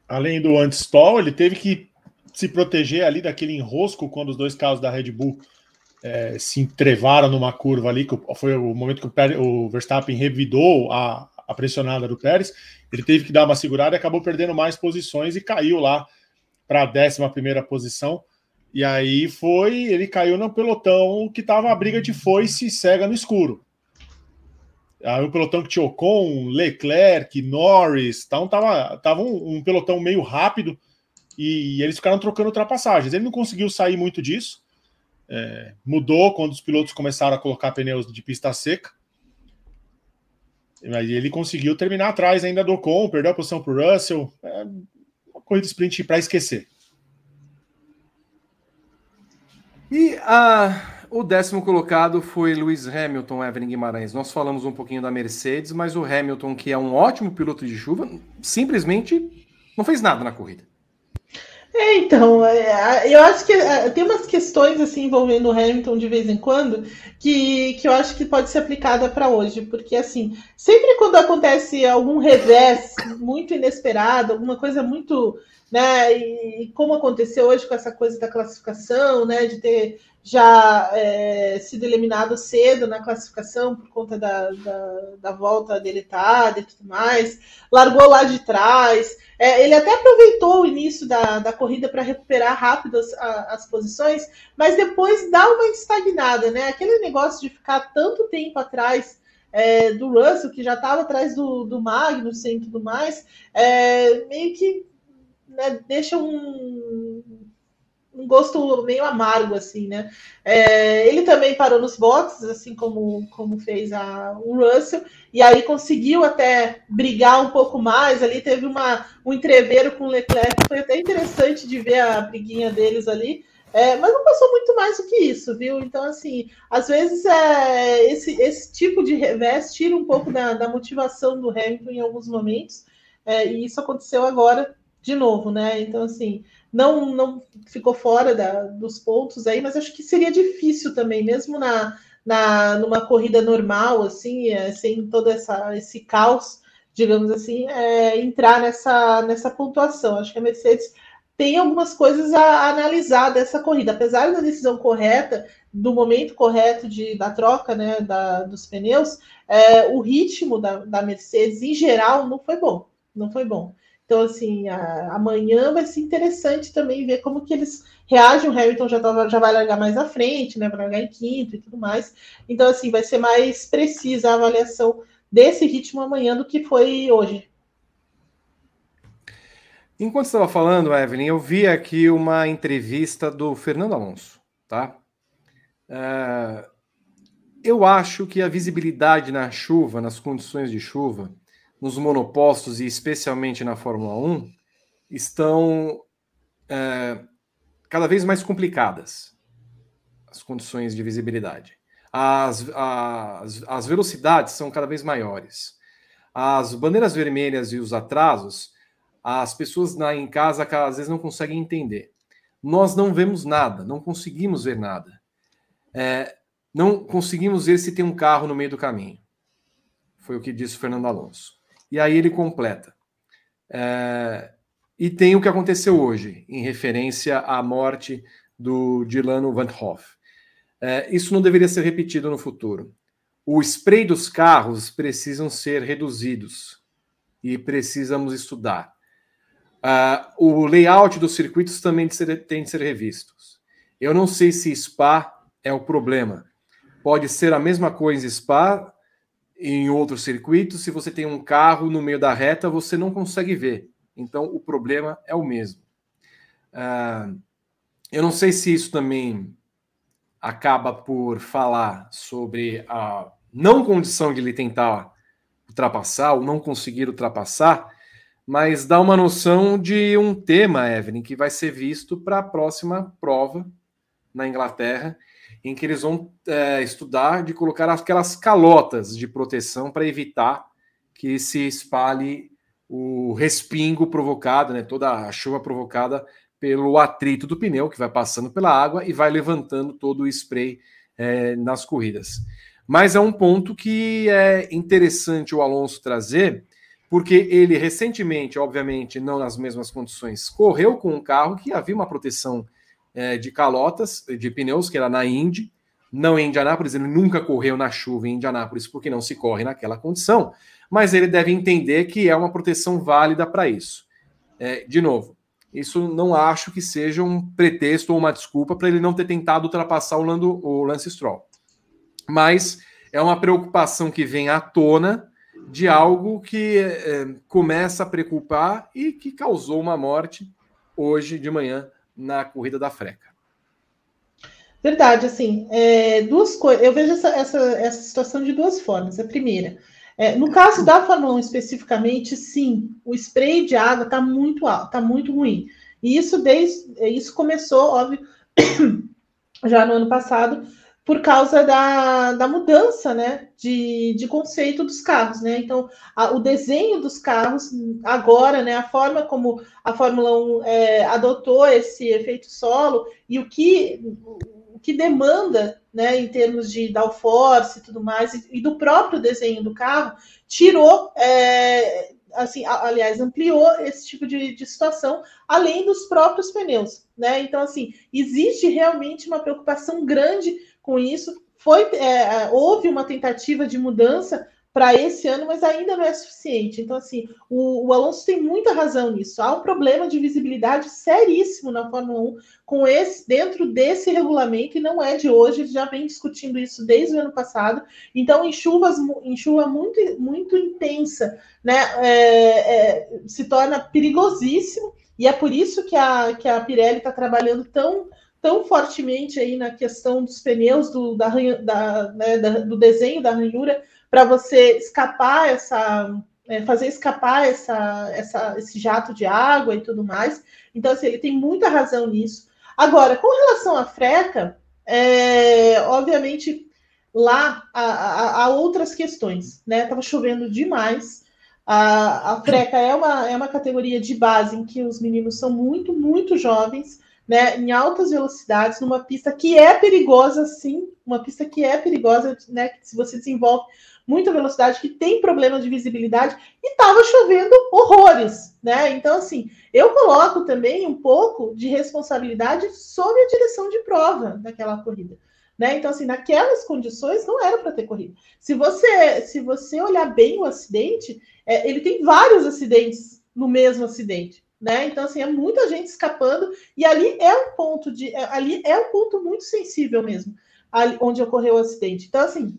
Além do anti-stall, ele teve que se proteger ali daquele enrosco quando os dois carros da Red Bull é, se entrevaram numa curva ali, que foi o momento que o Verstappen revidou a, a pressionada do Pérez. Ele teve que dar uma segurada e acabou perdendo mais posições e caiu lá para a 11 primeira posição. E aí foi, ele caiu no pelotão que estava a briga de foice cega no escuro. Aí o pelotão que tinha Ocon, Leclerc, Norris, então tava, tava um, um pelotão meio rápido e, e, eles ficaram trocando ultrapassagens. Ele não conseguiu sair muito disso. É, mudou quando os pilotos começaram a colocar pneus de pista seca. Mas ele conseguiu terminar atrás ainda do Ocon, perdeu a posição para o Russell. É corrida sprint para esquecer. E a, o décimo colocado foi Lewis Hamilton, Evelyn Guimarães. Nós falamos um pouquinho da Mercedes, mas o Hamilton, que é um ótimo piloto de chuva, simplesmente não fez nada na corrida. É, então, é, eu acho que é, tem umas questões assim envolvendo o Hamilton de vez em quando que, que eu acho que pode ser aplicada para hoje, porque assim, sempre quando acontece algum revés muito inesperado, alguma coisa muito né? E, como aconteceu hoje com essa coisa da classificação, né? De ter já é, sido eliminado cedo na classificação por conta da, da, da, volta deletada e tudo mais, largou lá de trás. É, ele até aproveitou o início da, da corrida para recuperar rápido as, as, posições, mas depois dá uma estagnada, né? Aquele negócio de ficar tanto tempo atrás é, do Russell, que já estava atrás do, do Magnussen e tudo mais, é, meio que né, deixa um, um gosto meio amargo, assim, né? É, ele também parou nos boxes, assim como, como fez a, o Russell, e aí conseguiu até brigar um pouco mais. Ali teve uma, um entreveiro com o Leclerc, foi até interessante de ver a briguinha deles ali. É, mas não passou muito mais do que isso, viu? Então, assim, às vezes é, esse, esse tipo de revés tira um pouco da, da motivação do Hamilton em alguns momentos, é, e isso aconteceu agora de novo, né? Então, assim, não, não ficou fora da, dos pontos aí, mas acho que seria difícil também, mesmo na, na numa corrida normal, assim, é, sem todo essa, esse caos, digamos assim, é, entrar nessa, nessa pontuação. Acho que a Mercedes tem algumas coisas a, analisar dessa corrida, apesar da decisão correta, do momento correto de, da troca né, da, dos pneus, é, o ritmo da, da Mercedes, em geral, não foi bom. Não foi bom. Então, assim, a, amanhã vai ser interessante também ver como que eles reagem. O Hamilton já, já vai largar mais à frente, né? Vai largar em quinto e tudo mais. Então, assim, vai ser mais precisa a avaliação desse ritmo amanhã do que foi hoje. Enquanto estava falando, Evelyn, eu vi aqui uma entrevista do Fernando Alonso, tá? Uh, eu acho que a visibilidade na chuva, nas condições de chuva, nos monopostos e especialmente na Fórmula 1 estão é, cada vez mais complicadas as condições de visibilidade. As, as, as velocidades são cada vez maiores. As bandeiras vermelhas e os atrasos, as pessoas na, em casa às vezes não conseguem entender. Nós não vemos nada, não conseguimos ver nada. É, não conseguimos ver se tem um carro no meio do caminho. Foi o que disse o Fernando Alonso. E aí ele completa. É, e tem o que aconteceu hoje, em referência à morte do Dilano Van Hoff. É, isso não deveria ser repetido no futuro. O spray dos carros precisam ser reduzidos e precisamos estudar. Uh, o layout dos circuitos também tem de ser revistos. Eu não sei se Spa é o problema. Pode ser a mesma coisa Spa, em outros circuitos, se você tem um carro no meio da reta, você não consegue ver. Então, o problema é o mesmo. Uh, eu não sei se isso também acaba por falar sobre a não condição de ele tentar ultrapassar ou não conseguir ultrapassar, mas dá uma noção de um tema, Evelyn, que vai ser visto para a próxima prova na Inglaterra em que eles vão é, estudar de colocar aquelas calotas de proteção para evitar que se espalhe o respingo provocado, né, toda a chuva provocada pelo atrito do pneu que vai passando pela água e vai levantando todo o spray é, nas corridas. Mas é um ponto que é interessante o Alonso trazer, porque ele recentemente, obviamente, não nas mesmas condições, correu com um carro que havia uma proteção é, de calotas, de pneus, que era na Indy, não em Indianápolis, ele nunca correu na chuva em Indianápolis, porque não se corre naquela condição, mas ele deve entender que é uma proteção válida para isso. É, de novo, isso não acho que seja um pretexto ou uma desculpa para ele não ter tentado ultrapassar o, Lando, o Lance Stroll. Mas é uma preocupação que vem à tona de algo que é, começa a preocupar e que causou uma morte hoje de manhã na corrida da Freca. Verdade, assim, é, duas coisas. Eu vejo essa, essa, essa situação de duas formas. A primeira, é, no caso da Fórmula 1 especificamente, sim, o spray de água está muito alto, está muito ruim. E isso desde isso começou, óbvio, já no ano passado, por causa da, da mudança né, de, de conceito dos carros. Né? Então, a, o desenho dos carros, agora, né, a forma como a Fórmula 1 é, adotou esse efeito solo e o que, o que demanda né, em termos de downforce e tudo mais, e, e do próprio desenho do carro, tirou. É, assim, aliás, ampliou esse tipo de, de, situação, além dos próprios pneus, né? Então, assim, existe realmente uma preocupação grande com isso. Foi, é, é, houve uma tentativa de mudança para esse ano, mas ainda não é suficiente. Então, assim, o, o, Alonso tem muita razão nisso. Há um problema de visibilidade seríssimo na Fórmula 1 com esse dentro desse regulamento, e não é de hoje, já vem discutindo isso desde o ano passado. Então, em chuvas, em chuva muito, muito intensa, né, é, é, se torna perigosíssimo, e é por isso que a, que a Pirelli está trabalhando tão tão fortemente aí na questão dos pneus, do, da, da, né, da do desenho da ranhura, para você escapar essa. É, fazer escapar essa, essa, esse jato de água e tudo mais. Então, assim, ele tem muita razão nisso. Agora, com relação à freca, é, obviamente lá há, outras questões, né? Tava chovendo demais. A, a freca é uma, é uma categoria de base em que os meninos são muito, muito jovens né, em altas velocidades, numa pista que é perigosa, sim, uma pista que é perigosa, né, se você desenvolve muita velocidade, que tem problema de visibilidade, e estava chovendo horrores, né? Então, assim, eu coloco também um pouco de responsabilidade sobre a direção de prova daquela corrida. Né? Então, assim, naquelas condições não era para ter corrida. Se você, se você olhar bem o acidente, é, ele tem vários acidentes no mesmo acidente né? Então, assim, é muita gente escapando, e ali é um ponto de. É, ali é um ponto muito sensível mesmo, ali, onde ocorreu o acidente. Então, assim,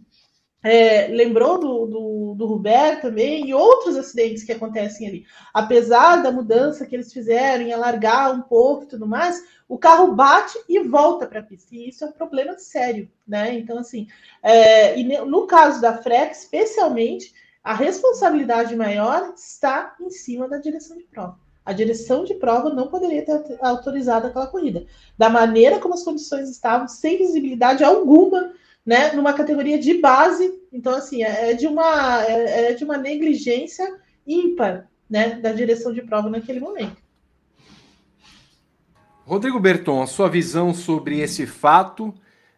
é, lembrou do, do, do também e outros acidentes que acontecem ali. Apesar da mudança que eles fizeram em alargar um pouco e tudo mais, o carro bate e volta para a pista. E isso é um problema sério, né? Então, assim, é, e no caso da FREC, especialmente, a responsabilidade maior está em cima da direção de prova a direção de prova não poderia ter autorizado aquela corrida. Da maneira como as condições estavam, sem visibilidade alguma, né, numa categoria de base. Então, assim, é, é de uma, é, é de uma negligência ímpar né, da direção de prova naquele momento. Rodrigo Berton, a sua visão sobre esse fato,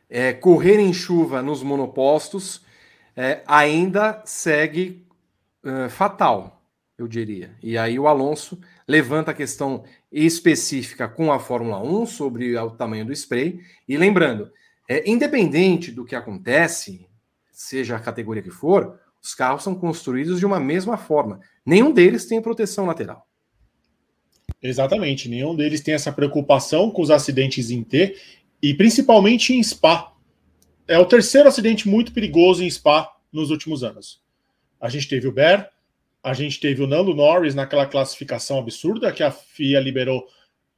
é, correr em chuva nos monopostos, é, ainda segue é, fatal, eu diria. E aí o Alonso levanta a questão específica com a Fórmula 1 sobre o tamanho do spray. E lembrando, é, independente do que acontece, seja a categoria que for, os carros são construídos de uma mesma forma. Nenhum deles tem proteção lateral. Exatamente, nenhum deles tem essa preocupação com os acidentes em T e principalmente em Spa. É o terceiro acidente muito perigoso em Spa nos últimos anos. A gente teve o Ber, a gente teve o Nando Norris naquela classificação absurda que a FIA liberou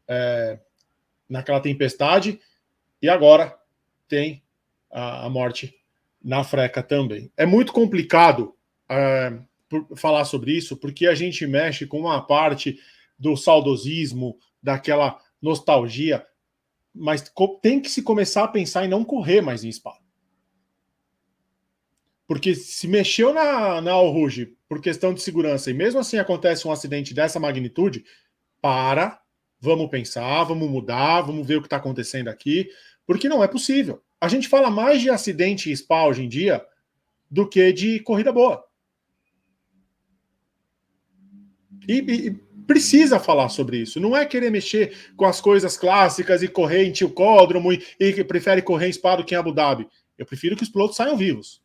é, naquela tempestade, e agora tem a, a, morte na freca também. É muito complicado é, falar sobre isso, porque a gente mexe com uma parte do saudosismo, daquela nostalgia, mas tem que se começar a pensar em não correr mais em Spa. Porque se mexeu na, na Alruge por questão de segurança e mesmo assim acontece um acidente dessa magnitude, para, vamos pensar, vamos mudar, vamos ver o que está acontecendo aqui, porque não é possível. A gente fala mais de acidente em spa hoje em dia do que de corrida boa. E, e, precisa falar sobre isso. Não é querer mexer com as coisas clássicas e correr em Tilcódromo e, e prefere correr em spa do que em Abu Dhabi. Eu prefiro que os pilotos saiam vivos.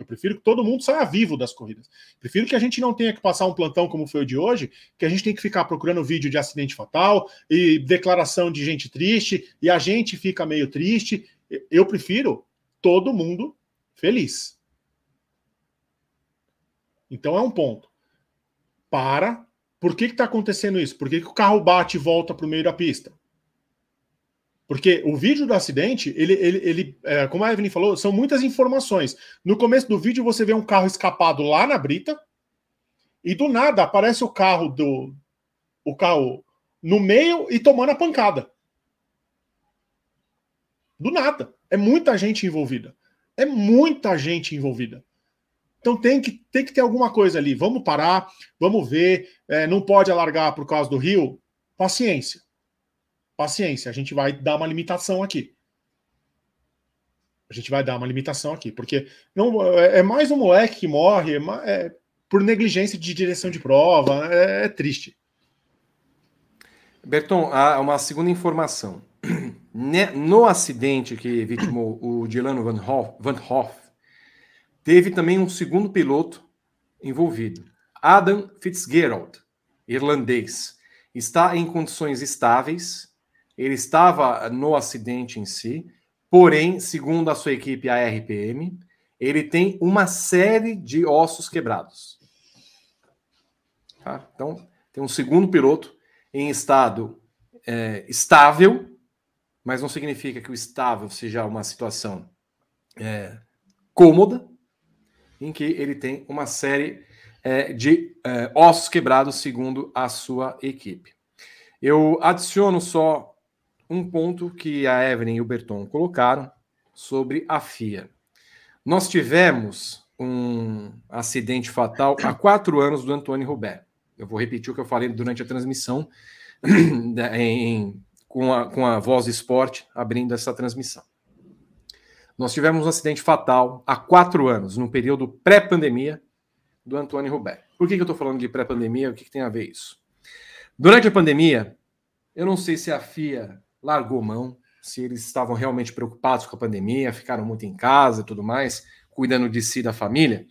Eu prefiro que todo mundo saia vivo das corridas. Prefiro que a gente não tenha que passar um plantão como foi o de hoje, que a gente tem que ficar procurando vídeo de acidente fatal e declaração de gente triste, e a gente fica meio triste. Eu prefiro todo mundo feliz. Então é um ponto. Para. Por que está acontecendo isso? Por que, que o carro bate e volta para o meio da pista? Porque o vídeo do acidente, ele, ele, ele é, como a Evelyn falou, são muitas informações. No começo do vídeo, você vê um carro escapado lá na brita, e do nada aparece o carro do. O carro no meio e tomando a pancada. Do nada. É muita gente envolvida. É muita gente envolvida. Então tem que, tem que ter alguma coisa ali. Vamos parar, vamos ver. É, não pode alargar por causa do rio. Paciência paciência, a gente vai dar uma limitação aqui. A gente vai dar uma limitação aqui, porque não é, é mais um moleque que morre é, é por negligência de direção de prova, é, é triste. Berton, há uma segunda informação. No acidente que vitimou o Dilano Van Hoff, Van Hoff, teve também um segundo piloto envolvido, Adam Fitzgerald, irlandês. Está em condições estáveis, ele estava no acidente em si, porém, segundo a sua equipe, a RPM, ele tem uma série de ossos quebrados. Tá? Então, tem um segundo piloto em estado é, estável, mas não significa que o estável seja uma situação é, cômoda, em que ele tem uma série é, de é, ossos quebrados, segundo a sua equipe. Eu adiciono só um ponto que a Evelyn e o Berton colocaram sobre a FIA. Nós tivemos um acidente fatal há quatro anos do Antônio Robert. Eu vou repetir o que eu falei durante a transmissão em, com, a, com a Voz Esporte abrindo essa transmissão. Nós tivemos um acidente fatal há quatro anos, no período pré-pandemia, do Antônio Robert. Por que, que eu estou falando de pré-pandemia? O que, que tem a ver isso? Durante a pandemia, eu não sei se a FIA largou mão, se eles estavam realmente preocupados com a pandemia, ficaram muito em casa e tudo mais, cuidando de si e da família.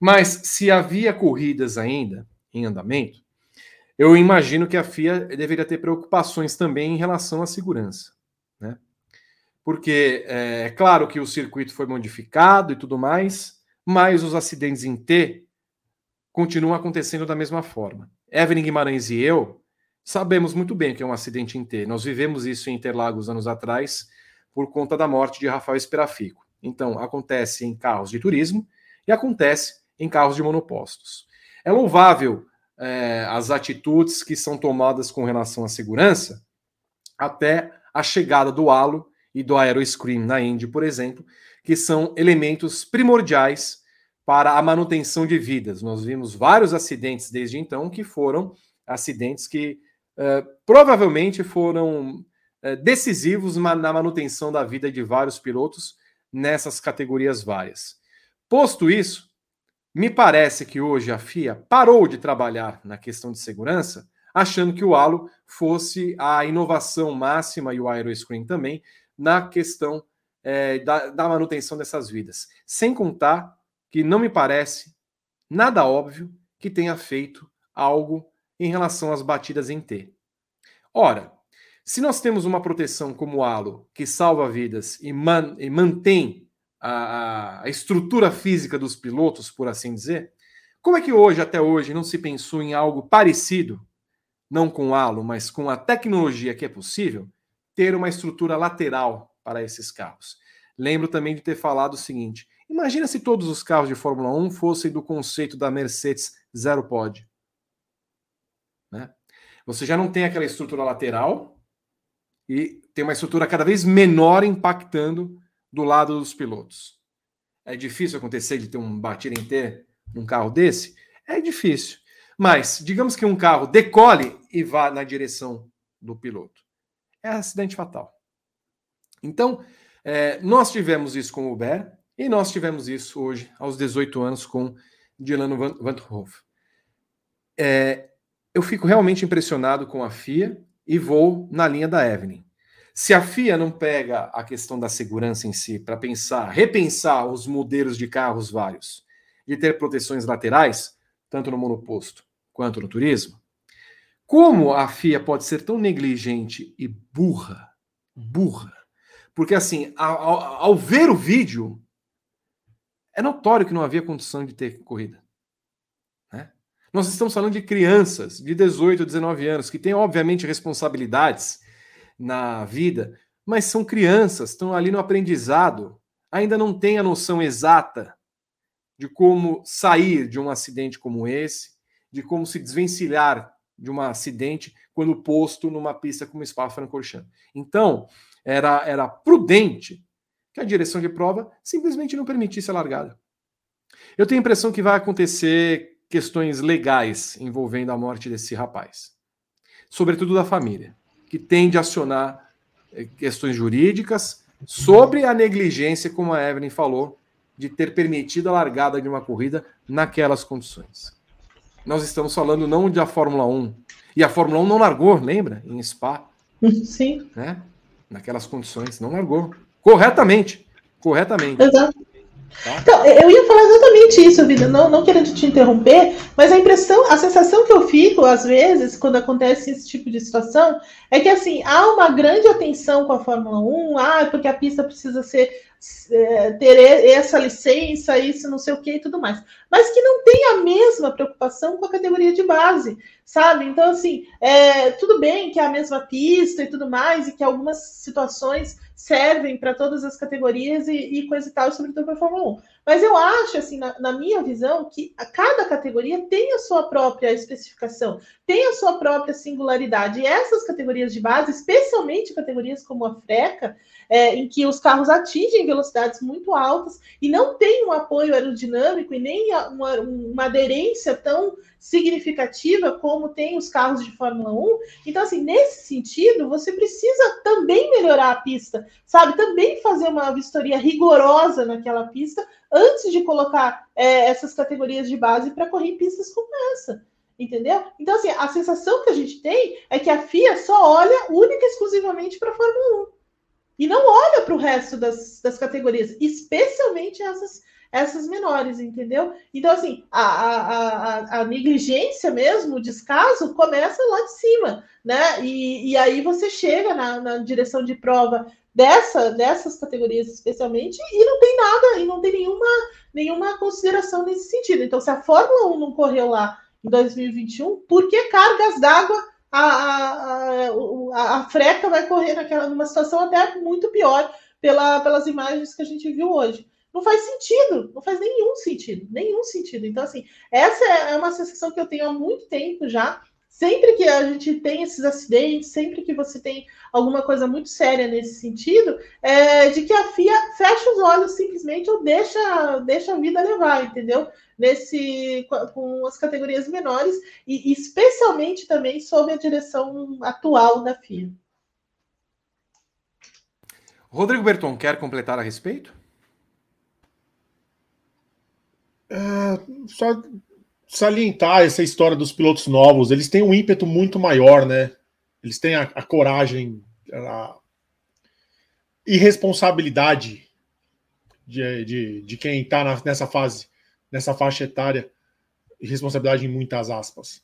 Mas se havia corridas ainda em andamento, eu imagino que a FIA deveria ter preocupações também em relação à segurança, né? Porque é, é claro que o circuito foi modificado e tudo mais, mas os acidentes em T continuam acontecendo da mesma forma. Evelyn Guimarães e eu Sabemos muito bem que é um acidente em T. Nós vivemos isso em Interlagos anos atrás por conta da morte de Rafael Esperafico. Então, acontece em carros de turismo e acontece em carros de monopostos. É louvável é, as atitudes que são tomadas com relação à segurança até a chegada do halo e do aeroscreen na Indy, por exemplo, que são elementos primordiais para a manutenção de vidas. Nós vimos vários acidentes desde então que foram acidentes que eh, provavelmente foram uh, decisivos na manutenção da vida de vários pilotos nessas categorias várias. Posto isso, me parece que hoje a FIA parou de trabalhar na questão de segurança, achando que o halo fosse a inovação máxima e o aeroscreen também na questão é, da, da manutenção dessas vidas. Sem contar que não me parece nada óbvio que tenha feito algo em relação às batidas em T. Ora, se nós temos uma proteção como o halo que salva vidas e, man, e mantém a, a, estrutura física dos pilotos, por assim dizer, como é que hoje, até hoje, não se pensou em algo parecido, não com o halo, mas com a tecnologia que é possível, ter uma estrutura lateral para esses carros? Lembro também de ter falado o seguinte: imagina se todos os carros de Fórmula 1 fossem do conceito da Mercedes Zero Pod. Né? Você já não tem aquela estrutura lateral e tem uma estrutura cada vez menor impactando do lado dos pilotos. É difícil acontecer de ter um bater em T num carro desse? É difícil. Mas, digamos que um carro decole e vá na direção do piloto. É acidente fatal. Então, é, nós tivemos isso com o Uber e nós tivemos isso hoje, aos 18 anos, com Dilano Van, Van Hoff. É, eu fico realmente impressionado com a FIA e vou na linha da Evelyn. Se a FIA não pega a questão da segurança em si para pensar, repensar os modelos de carros vários, de ter proteções laterais, tanto no monoposto quanto no turismo, como a FIA pode ser tão negligente e burra, burra? Porque assim, ao, ao ver o vídeo, é notório que não havia condição de ter corrida. Nós estamos falando de crianças de 18, 19 anos, que têm, obviamente, responsabilidades na vida, mas são crianças, estão ali no aprendizado, ainda não têm a noção exata de como sair de um acidente como esse, de como se desvencilhar de um acidente quando posto numa pista como Spa-Francorchamps. Então, era, era prudente que a direção de prova simplesmente não permitisse a largada. Eu tenho a impressão que vai acontecer questões legais envolvendo a morte desse rapaz, sobretudo da família que tende a acionar eh, questões jurídicas sobre a negligência, como a Evelyn falou, de ter permitido a largada de uma corrida naquelas condições. Nós estamos falando não da Fórmula 1. E a Fórmula 1 não largou, lembra? Em Spa. Sim. Né? Naquelas condições, não largou. Corretamente. Corretamente. Exato. Então, eu ia falar exatamente isso, Vida, não, não querendo te interromper, mas a impressão, a sensação que eu fico, às vezes, quando acontece esse tipo de situação, é que assim, há uma grande atenção com a Fórmula 1, ah, porque a pista precisa ser é, ter essa licença, isso, não sei o que e tudo mais. Mas que não tem a mesma preocupação com a categoria de base, sabe? Então, assim, é, tudo bem que é a mesma pista e tudo mais, e que algumas situações servem para todas as categorias e, e coisa e tal, sobretudo para a Fórmula 1. Mas eu acho, assim, na, na, minha visão, que cada categoria tem a sua própria especificação, tem a sua própria singularidade. E essas categorias de base, especialmente categorias como a Freca, é, em que os carros atingem velocidades muito altas e não tem um apoio aerodinâmico e nem uma, uma aderência tão significativa como tem os carros de Fórmula 1. Então, assim, nesse sentido, você precisa também melhorar a pista, sabe? Também fazer uma vistoria rigorosa naquela pista antes de colocar é, essas categorias de base para correr em pistas como essa. Entendeu? Então, assim, a sensação que a gente tem é que a FIA só olha única e exclusivamente para a Fórmula 1 e não olha para o resto das, das categorias, especialmente essas, essas menores, entendeu? Então, assim, a, a, a, a, negligência mesmo, o descaso, começa lá de cima, né? E, e aí você chega na, na direção de prova dessa, dessas categorias especialmente, e não tem nada, e não tem nenhuma, nenhuma consideração nesse sentido. Então, se a Fórmula 1 não correu lá em 2021, por que cargas d'água a, a, a, a freca vai correr naquela, numa situação até muito pior pela, pelas imagens que a gente viu hoje. Não faz sentido, não faz nenhum sentido, nenhum sentido. Então, assim, essa é uma sensação que eu tenho há muito tempo já. Sempre que a gente tem esses acidentes, sempre que você tem alguma coisa muito séria nesse sentido, é de que a FIA fecha os olhos simplesmente ou deixa, deixa a vida levar, entendeu? Nesse com as categorias menores e especialmente também sob a direção atual da FIA. Rodrigo Berton quer completar a respeito? É, só salientar essa história dos pilotos novos. Eles têm um ímpeto muito maior, né? Eles têm a, a coragem, a irresponsabilidade de, de, de quem está nessa fase nessa faixa etária e responsabilidade em muitas aspas.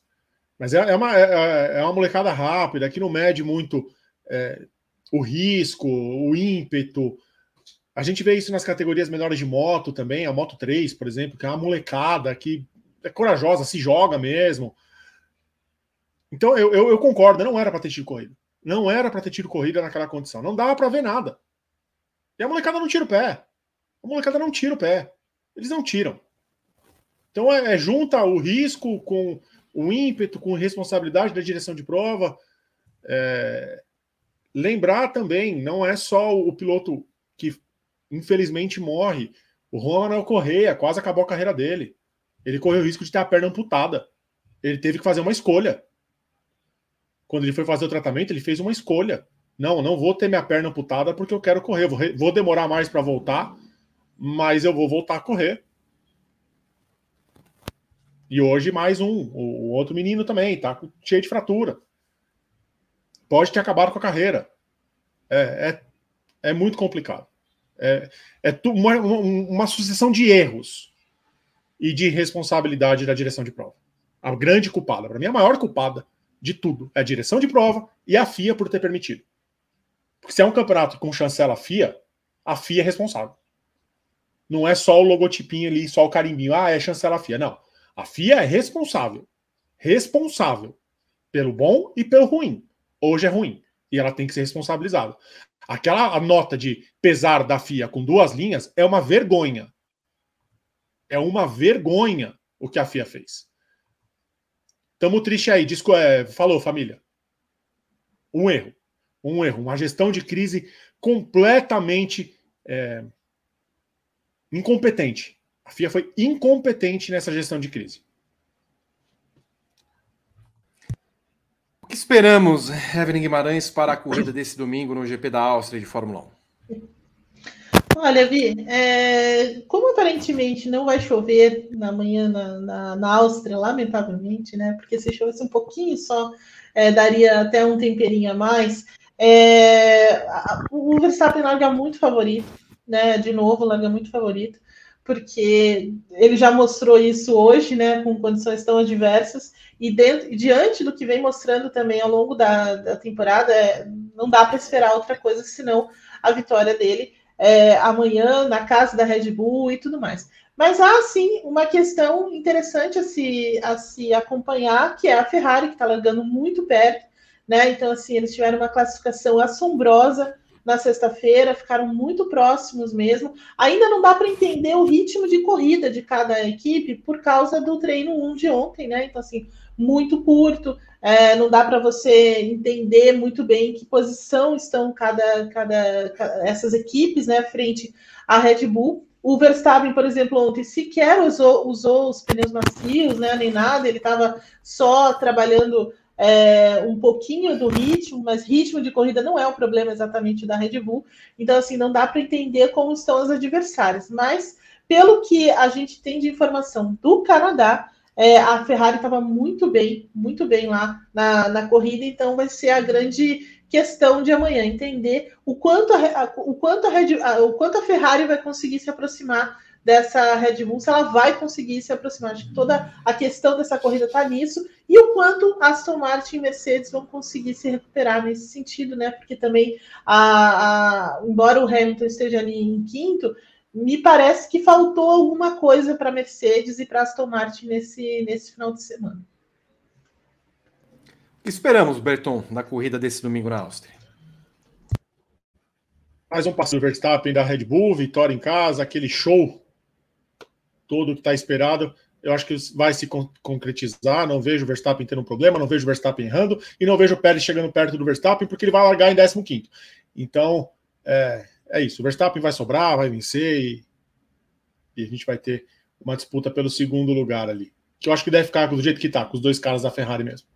Mas é, é, uma, é, é uma molecada rápida, que não mede muito é, o risco, o ímpeto. A gente vê isso nas categorias menores de moto também, a Moto 3, por exemplo, que é uma molecada que é corajosa, se joga mesmo. Então eu, eu, eu concordo, não era para ter tido corrida. Não era para ter tido corrida naquela condição. Não dava para ver nada. E a molecada não tira o pé. A molecada não tira o pé. Eles não tiram. Então é, é junta o risco com o ímpeto, com responsabilidade da direção de prova. É, lembrar também, não é só o piloto que infelizmente morre. O Ronald Correia quase acabou a carreira dele. Ele correu o risco de ter a perna amputada. Ele teve que fazer uma escolha. Quando ele foi fazer o tratamento, ele fez uma escolha. Não, não vou ter minha perna amputada porque eu quero correr. Vou, vou demorar mais para voltar, mas eu vou voltar a correr. E hoje mais um, o, outro menino também, tá cheio de fratura. Pode ter acabado com a carreira. É, é, é muito complicado. É, é uma, uma sucessão de erros e de responsabilidade da direção de prova. A grande culpada, para mim, a maior culpada de tudo é a direção de prova e a FIA por ter permitido. Porque se é um campeonato com chancela FIA, a FIA é responsável. Não é só o logotipinho ali, só o carimbinho. Ah, é chancela FIA. Não. A FIA é responsável. Responsável pelo bom e pelo ruim. Hoje é ruim. E ela tem que ser responsabilizada. Aquela nota de pesar da FIA com duas linhas é uma vergonha. É uma vergonha o que a FIA fez. Tamo triste aí. Disco, é, falou, família. Um erro um erro, uma gestão de crise completamente é, incompetente. A FIA foi incompetente nessa gestão de crise. O que esperamos, Evelyn Guimarães, para a corrida desse domingo no GP da Áustria de Fórmula 1? Olha, Vi, é, como aparentemente não vai chover na manhã na, na, na, Áustria, lamentavelmente, né? Porque se chovesse um pouquinho só, é, daria até um temperinho a mais. É, o Verstappen larga muito favorito, né? De novo, larga muito favorito, porque ele já mostrou isso hoje, né? Com condições tão adversas, e dentro, diante do que vem mostrando também ao longo da, da temporada, é, não dá para esperar outra coisa senão a vitória dele é, amanhã na casa da Red Bull e tudo mais. Mas há sim uma questão interessante a se, a se acompanhar, que é a Ferrari, que está largando muito perto né? Então, assim, eles tiveram uma classificação assombrosa na sexta-feira, ficaram muito próximos mesmo. Ainda não dá para entender o ritmo de corrida de cada equipe por causa do treino 1 de ontem, né? Então, assim, muito curto, é, não dá para você entender muito bem que posição estão cada, cada, cada, essas equipes, né, frente à Red Bull. O Verstappen, por exemplo, ontem sequer usou, usou os pneus macios, né, nem nada, ele estava só trabalhando é, um pouquinho do ritmo, mas ritmo de corrida não é o problema exatamente da Red Bull. Então, assim, não dá para entender como estão os adversários. Mas, pelo que a gente tem de informação do Canadá, é, a Ferrari estava muito bem, muito bem lá na, na corrida, então vai ser a grande questão de amanhã, entender o quanto a, o quanto a, Red, o quanto a Ferrari vai conseguir se aproximar dessa Red Bull, se ela vai conseguir se aproximar. Acho que toda a questão dessa corrida está nisso, e o quanto Aston Martin e Mercedes vão conseguir se recuperar nesse sentido, né? Porque também, a, a, embora o Hamilton esteja ali em quinto, me parece que faltou alguma coisa para Mercedes e para Aston Martin nesse, nesse final de semana. O que esperamos, Berton, na corrida desse domingo na Áustria? Mais um passo do Verstappen da Red Bull, vitória em casa, aquele show todo que está esperado, eu acho que vai se con concretizar. Não vejo o Verstappen tendo um problema, não vejo o Verstappen errando e não vejo o Pérez chegando perto do Verstappen porque ele vai largar em 15. Então, é, é isso. O Verstappen vai sobrar, vai vencer e, e, a gente vai ter uma disputa pelo segundo lugar ali. Que eu acho que deve ficar do jeito que está, com os dois caras da Ferrari mesmo.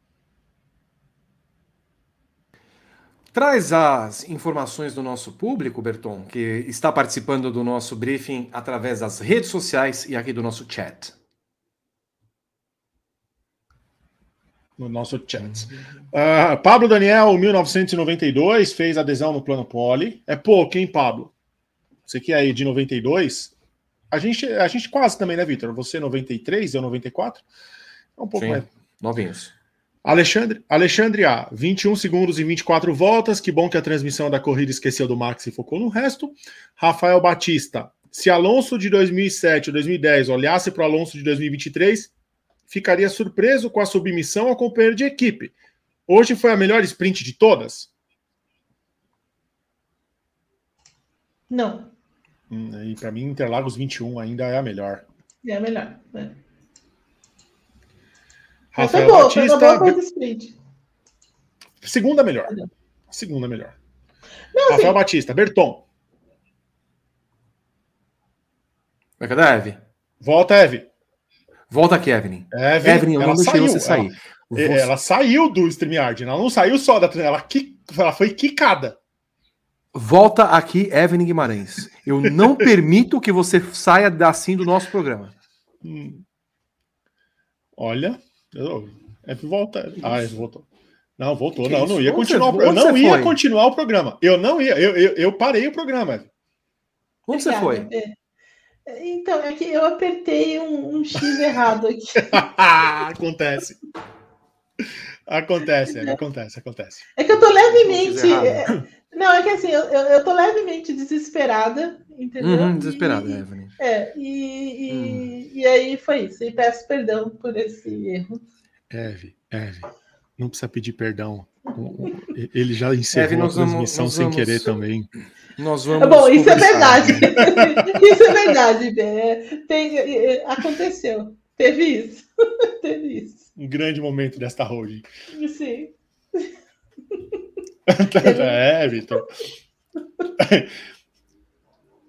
Traz as informações do nosso público, Berton, que está participando do nosso briefing através das redes sociais e aqui do nosso chat. No nosso chat. Uh, Pablo Daniel, 1992, fez adesão no Plano Poli. É pouco, hein, Pablo? Você que é aí de 92. A gente, a gente quase também, né, Vitor? Você 93, eu 94. É um pouco Sim, mais. Novinhos. Alexandre, Alexandre A, 21 segundos e 24 voltas. Que bom que a transmissão da corrida esqueceu do Max e focou no resto. Rafael Batista, se Alonso de 2007 ou 2010 olhasse para o Alonso de 2023, ficaria surpreso com a submissão ao companheiro de equipe. Hoje foi a melhor sprint de todas? Não. Hum, e para mim, Interlagos 21 ainda é a melhor. É a melhor. É. Rafael boa, Batista. Segunda melhor. Segunda melhor. Não, Rafael assim... Batista, Berton. Vai cadê a Eve? Volta, Eve. Volta aqui, Evelyn. Evelyn, Evelyn eu não deixei você sair. Ela, você... ela saiu do StreamYard, ela não saiu só da ela, ela foi quicada. Volta aqui, Evelyn Guimarães. Eu não permito que você saia assim do nosso programa. Hum. Olha, é, volta. Ah, ele voltou. Não, voltou. Que não, não ia continuar. Você, eu não ia foi? continuar o programa. Eu não ia. Eu, eu, eu parei o programa. Onde você foi? Então, é que eu apertei um, um X errado aqui. acontece. Acontece, é, acontece, acontece. É que eu tô levemente. É, não, é que assim, eu, eu, tô levemente desesperada, entendeu? Uhum, desesperada, e, Evelyn. É, e, e, hum. e, aí foi isso. E peço perdão por esse erro. Eve, Eve, não precisa pedir perdão. Ele já encerrou a transmissão vamos, sem vamos, querer também. Nós vamos. Bom, isso é verdade. isso é verdade. É, tem, é, aconteceu. Teve isso. Teve isso. Um grande momento desta holding. Sim. é, Vitor.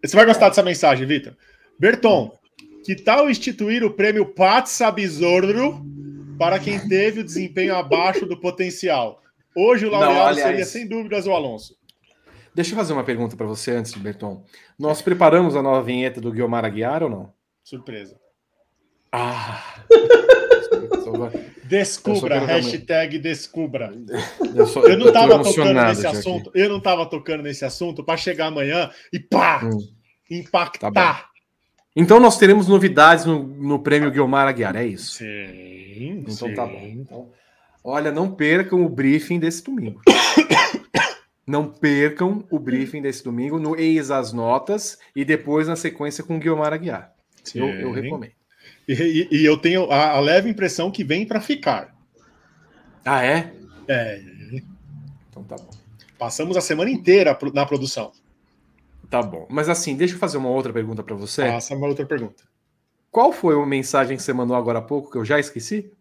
Você vai gostar dessa mensagem, Vitor. Berton, que tal instituir o prêmio Patsa Bizorro para quem teve o desempenho abaixo do potencial? Hoje o laureado seria, sem dúvidas, o Alonso. Deixa eu fazer uma pergunta para você antes, Berton. Nós preparamos a nova vinheta do Guilmar Aguiar ou não? Surpresa. Ah! Descubra, hashtag descubra. Eu, eu não estava tocando nesse assunto. Aqui. Eu não estava tocando nesse assunto para chegar amanhã e pá! Hum. Impactar. Tá então nós teremos novidades no, no prêmio Guilmar Aguiar, é isso? Sim. Então sim. tá bom. Então, olha, não percam o briefing desse domingo. não percam o briefing desse domingo no Eis as Notas e depois na sequência com o Guilmar Aguiar. Eu, eu recomendo. E, e, eu tenho a, a leve impressão que vem para ficar. Ah, é? É. Então tá bom. Passamos a semana inteira na produção. Tá bom. Mas assim, deixa eu fazer uma outra pergunta para você. Faça uma outra pergunta. Qual foi a mensagem que você mandou agora há pouco que eu já esqueci?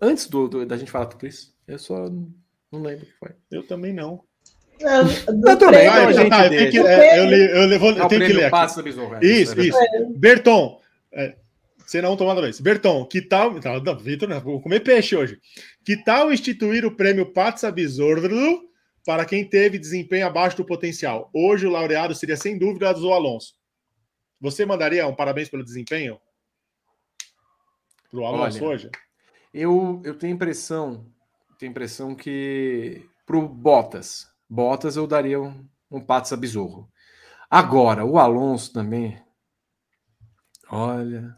Antes do, do da gente falar tudo isso, eu só não lembro o que foi. Eu também não. Não, eu também, então a gente ah, eu tenho que, é, eu, li, eu, levo, eu tenho que ler aqui. É isso, isso. É. Berton, é, você não tomando isso. Berton, que tal. Não, Vitor, vou comer peixe hoje. Que tal instituir o prêmio Patsa Bizordo para quem teve desempenho abaixo do potencial. Hoje o laureado seria sem dúvida o Alonso. Você mandaria um parabéns pelo desempenho para o Alonso Olha, hoje? Eu, eu tenho impressão, tenho impressão que para o Bottas, Bottas eu daria um, um Patsa Besorro. Agora, o Alonso também, olha,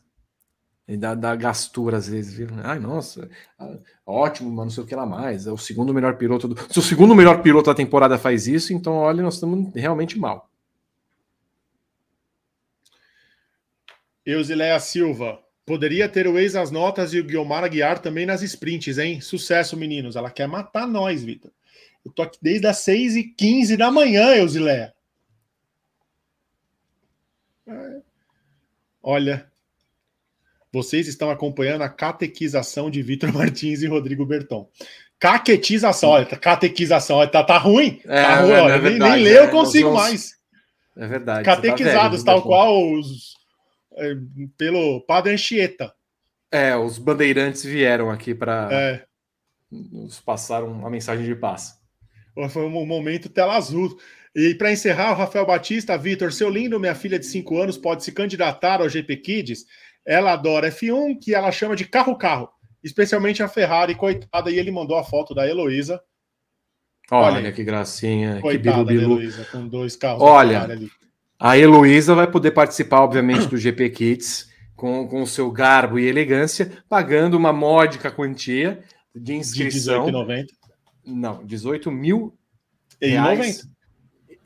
e dá, dá gastura às vezes, viu? Ai, nossa, ah, ótimo, mas não sei o que lá mais. É o segundo melhor piloto do. Se o segundo melhor piloto da temporada faz isso, então olha, nós estamos realmente mal. Eusileia Silva. Poderia ter o ex nas notas e o Guilmar Aguiar também nas sprints, hein? Sucesso, meninos. Ela quer matar nós, Vitor. Eu tô aqui desde as 6h15 da manhã, Eusileia. Olha, vocês estão acompanhando a catequização de Vitor Martins e Rodrigo Berton. Caquetização, olha, catequização, olha, tá, tá ruim. É, tá ruim, é, olha, é verdade, nem, nem ler eu consigo vamos... mais. É verdade. Catequizados, tá velho, tal qual os. É, pelo Padre Anchieta. É, os bandeirantes vieram aqui para é. nos passar uma mensagem de paz. Foi um momento tela azul. E para encerrar, o Rafael Batista, Vitor, seu lindo, minha filha de 5 anos, pode se candidatar ao GP Kids? Ela adora F1, que ela chama de carro-carro, especialmente a Ferrari, coitada, e ele mandou a foto da Heloísa. Olha, Olha que gracinha, coitada que bilu, bilu. com dois carros. Olha, a Heloísa vai poder participar, obviamente, do GP Kids com, com o seu garbo e elegância, pagando uma módica quantia de inscrição. De 18,90? Não, 18 mil reais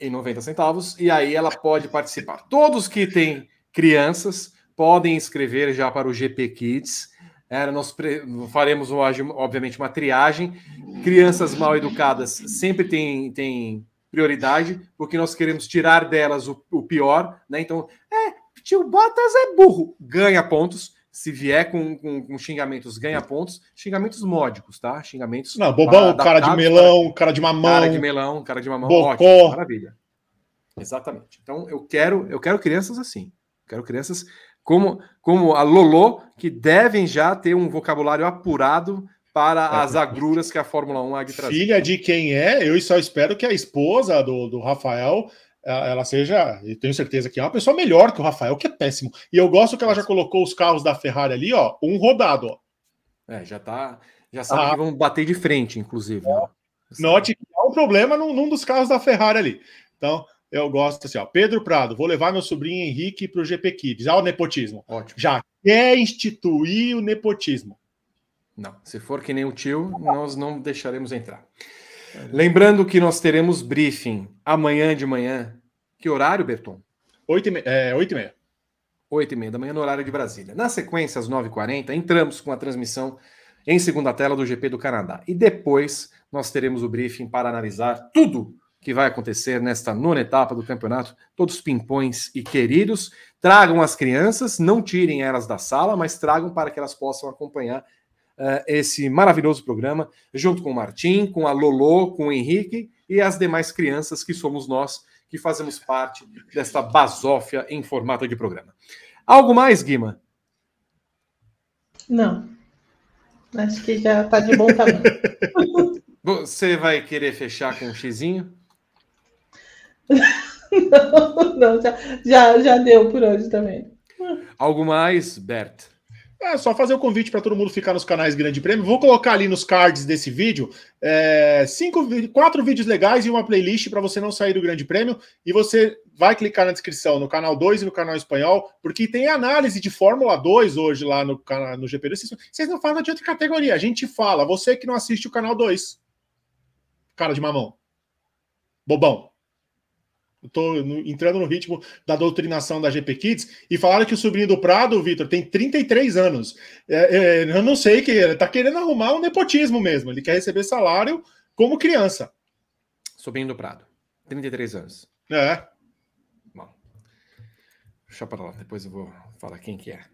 em 90 centavos. E aí ela pode participar. Todos que têm crianças podem inscrever já para o GP Kids. É, nós faremos, obviamente, uma triagem. Crianças mal educadas sempre têm, têm prioridade, porque nós queremos tirar delas o, o pior. Né? Então, é, tio Bottas é burro, ganha pontos. Se vier com, com, com, xingamentos, ganha pontos. Xingamentos módicos, tá? Xingamentos. Não, bobão, cara de melão, cara de mamão. Cara de melão, cara de mamão. Bocó. Ótimo, maravilha. Exatamente. Então, eu quero, eu quero crianças assim. Quero crianças como, como a Lolo, que devem já ter um vocabulário apurado para é. as agruras que a Fórmula 1 há de trazer. Filha de quem é, eu só espero que a esposa do, do Rafael ela seja, eu tenho certeza que é uma pessoa melhor que o Rafael, que é péssimo. E eu gosto que ela já colocou os carros da Ferrari ali, ó, um rodado, ó. É, já tá. Já sabe ah. que vão bater de frente, inclusive. Né? Note que há um problema num, num, dos carros da Ferrari ali. Então, eu gosto assim, ó. Pedro Prado, vou levar meu sobrinho Henrique para o GP Kids. Ah, o nepotismo. Ótimo. Já quer instituir o nepotismo. Não, se for que nem o tio, nós não deixaremos entrar. Lembrando que nós teremos briefing amanhã de manhã. Que horário, Berton? 8 e, me... é, 8 e meia. 8 e meia da manhã no horário de Brasília. Na sequência, às 9h40, entramos com a transmissão em segunda tela do GP do Canadá. E depois nós teremos o briefing para analisar tudo que vai acontecer nesta nona etapa do campeonato. Todos pimpões e queridos. Tragam as crianças, não tirem elas da sala, mas tragam para que elas possam acompanhar uh, esse maravilhoso programa, junto com o Martim, com a Lolo, com o Henrique e as demais crianças que somos nós, que fazemos parte desta basófia em formato de programa. Algo mais, Guima? Não. Acho que já está de bom tamanho. Você vai querer fechar com um xizinho? não, não já, já, já deu por hoje também. Algo mais, Bert? É só fazer o convite para todo mundo ficar nos canais Grande Prêmio. Vou colocar ali nos cards desse vídeo é, cinco, quatro vídeos legais e uma playlist para você não sair do Grande Prêmio. E você vai clicar na descrição no canal 2 e no canal espanhol, porque tem análise de Fórmula 2 hoje lá no, no GP. Vocês não falam de outra categoria, a gente fala. Você que não assiste o canal 2. Cara de mamão. Bobão. Estou entrando no ritmo da doutrinação da GP Kids e falaram que o sobrinho do Prado, Vitor, tem 33 anos. É, é, eu não sei que ele está querendo arrumar um nepotismo mesmo. Ele quer receber salário como criança. Sobrinho do Prado, 33 anos. É. Bom, deixa para lá, depois eu vou falar quem que é.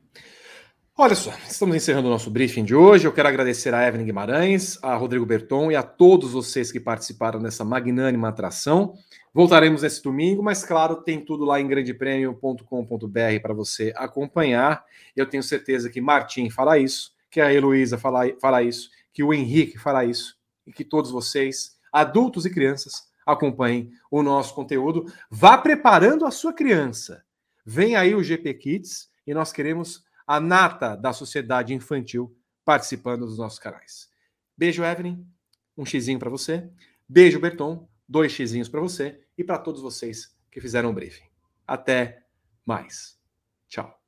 Olha só, estamos encerrando o nosso briefing de hoje. Eu quero agradecer a Evelyn Guimarães, a Rodrigo Berton e a todos vocês que participaram dessa magnânima atração. Voltaremos nesse domingo, mas claro, tem tudo lá em grandepremio.com.br para você acompanhar. Eu tenho certeza que Martim fará isso, que a Heloísa fará, isso, que o Henrique fará isso e que todos vocês, adultos e crianças, acompanhem o nosso conteúdo. Vá preparando a sua criança. Vem aí o GP Kids e nós queremos a nata da sociedade infantil participando dos nossos canais. Beijo, Evelyn. Um xizinho para você. Beijo, Berton dois xizinhos para você e para todos vocês que fizeram o briefing. Até mais. Tchau.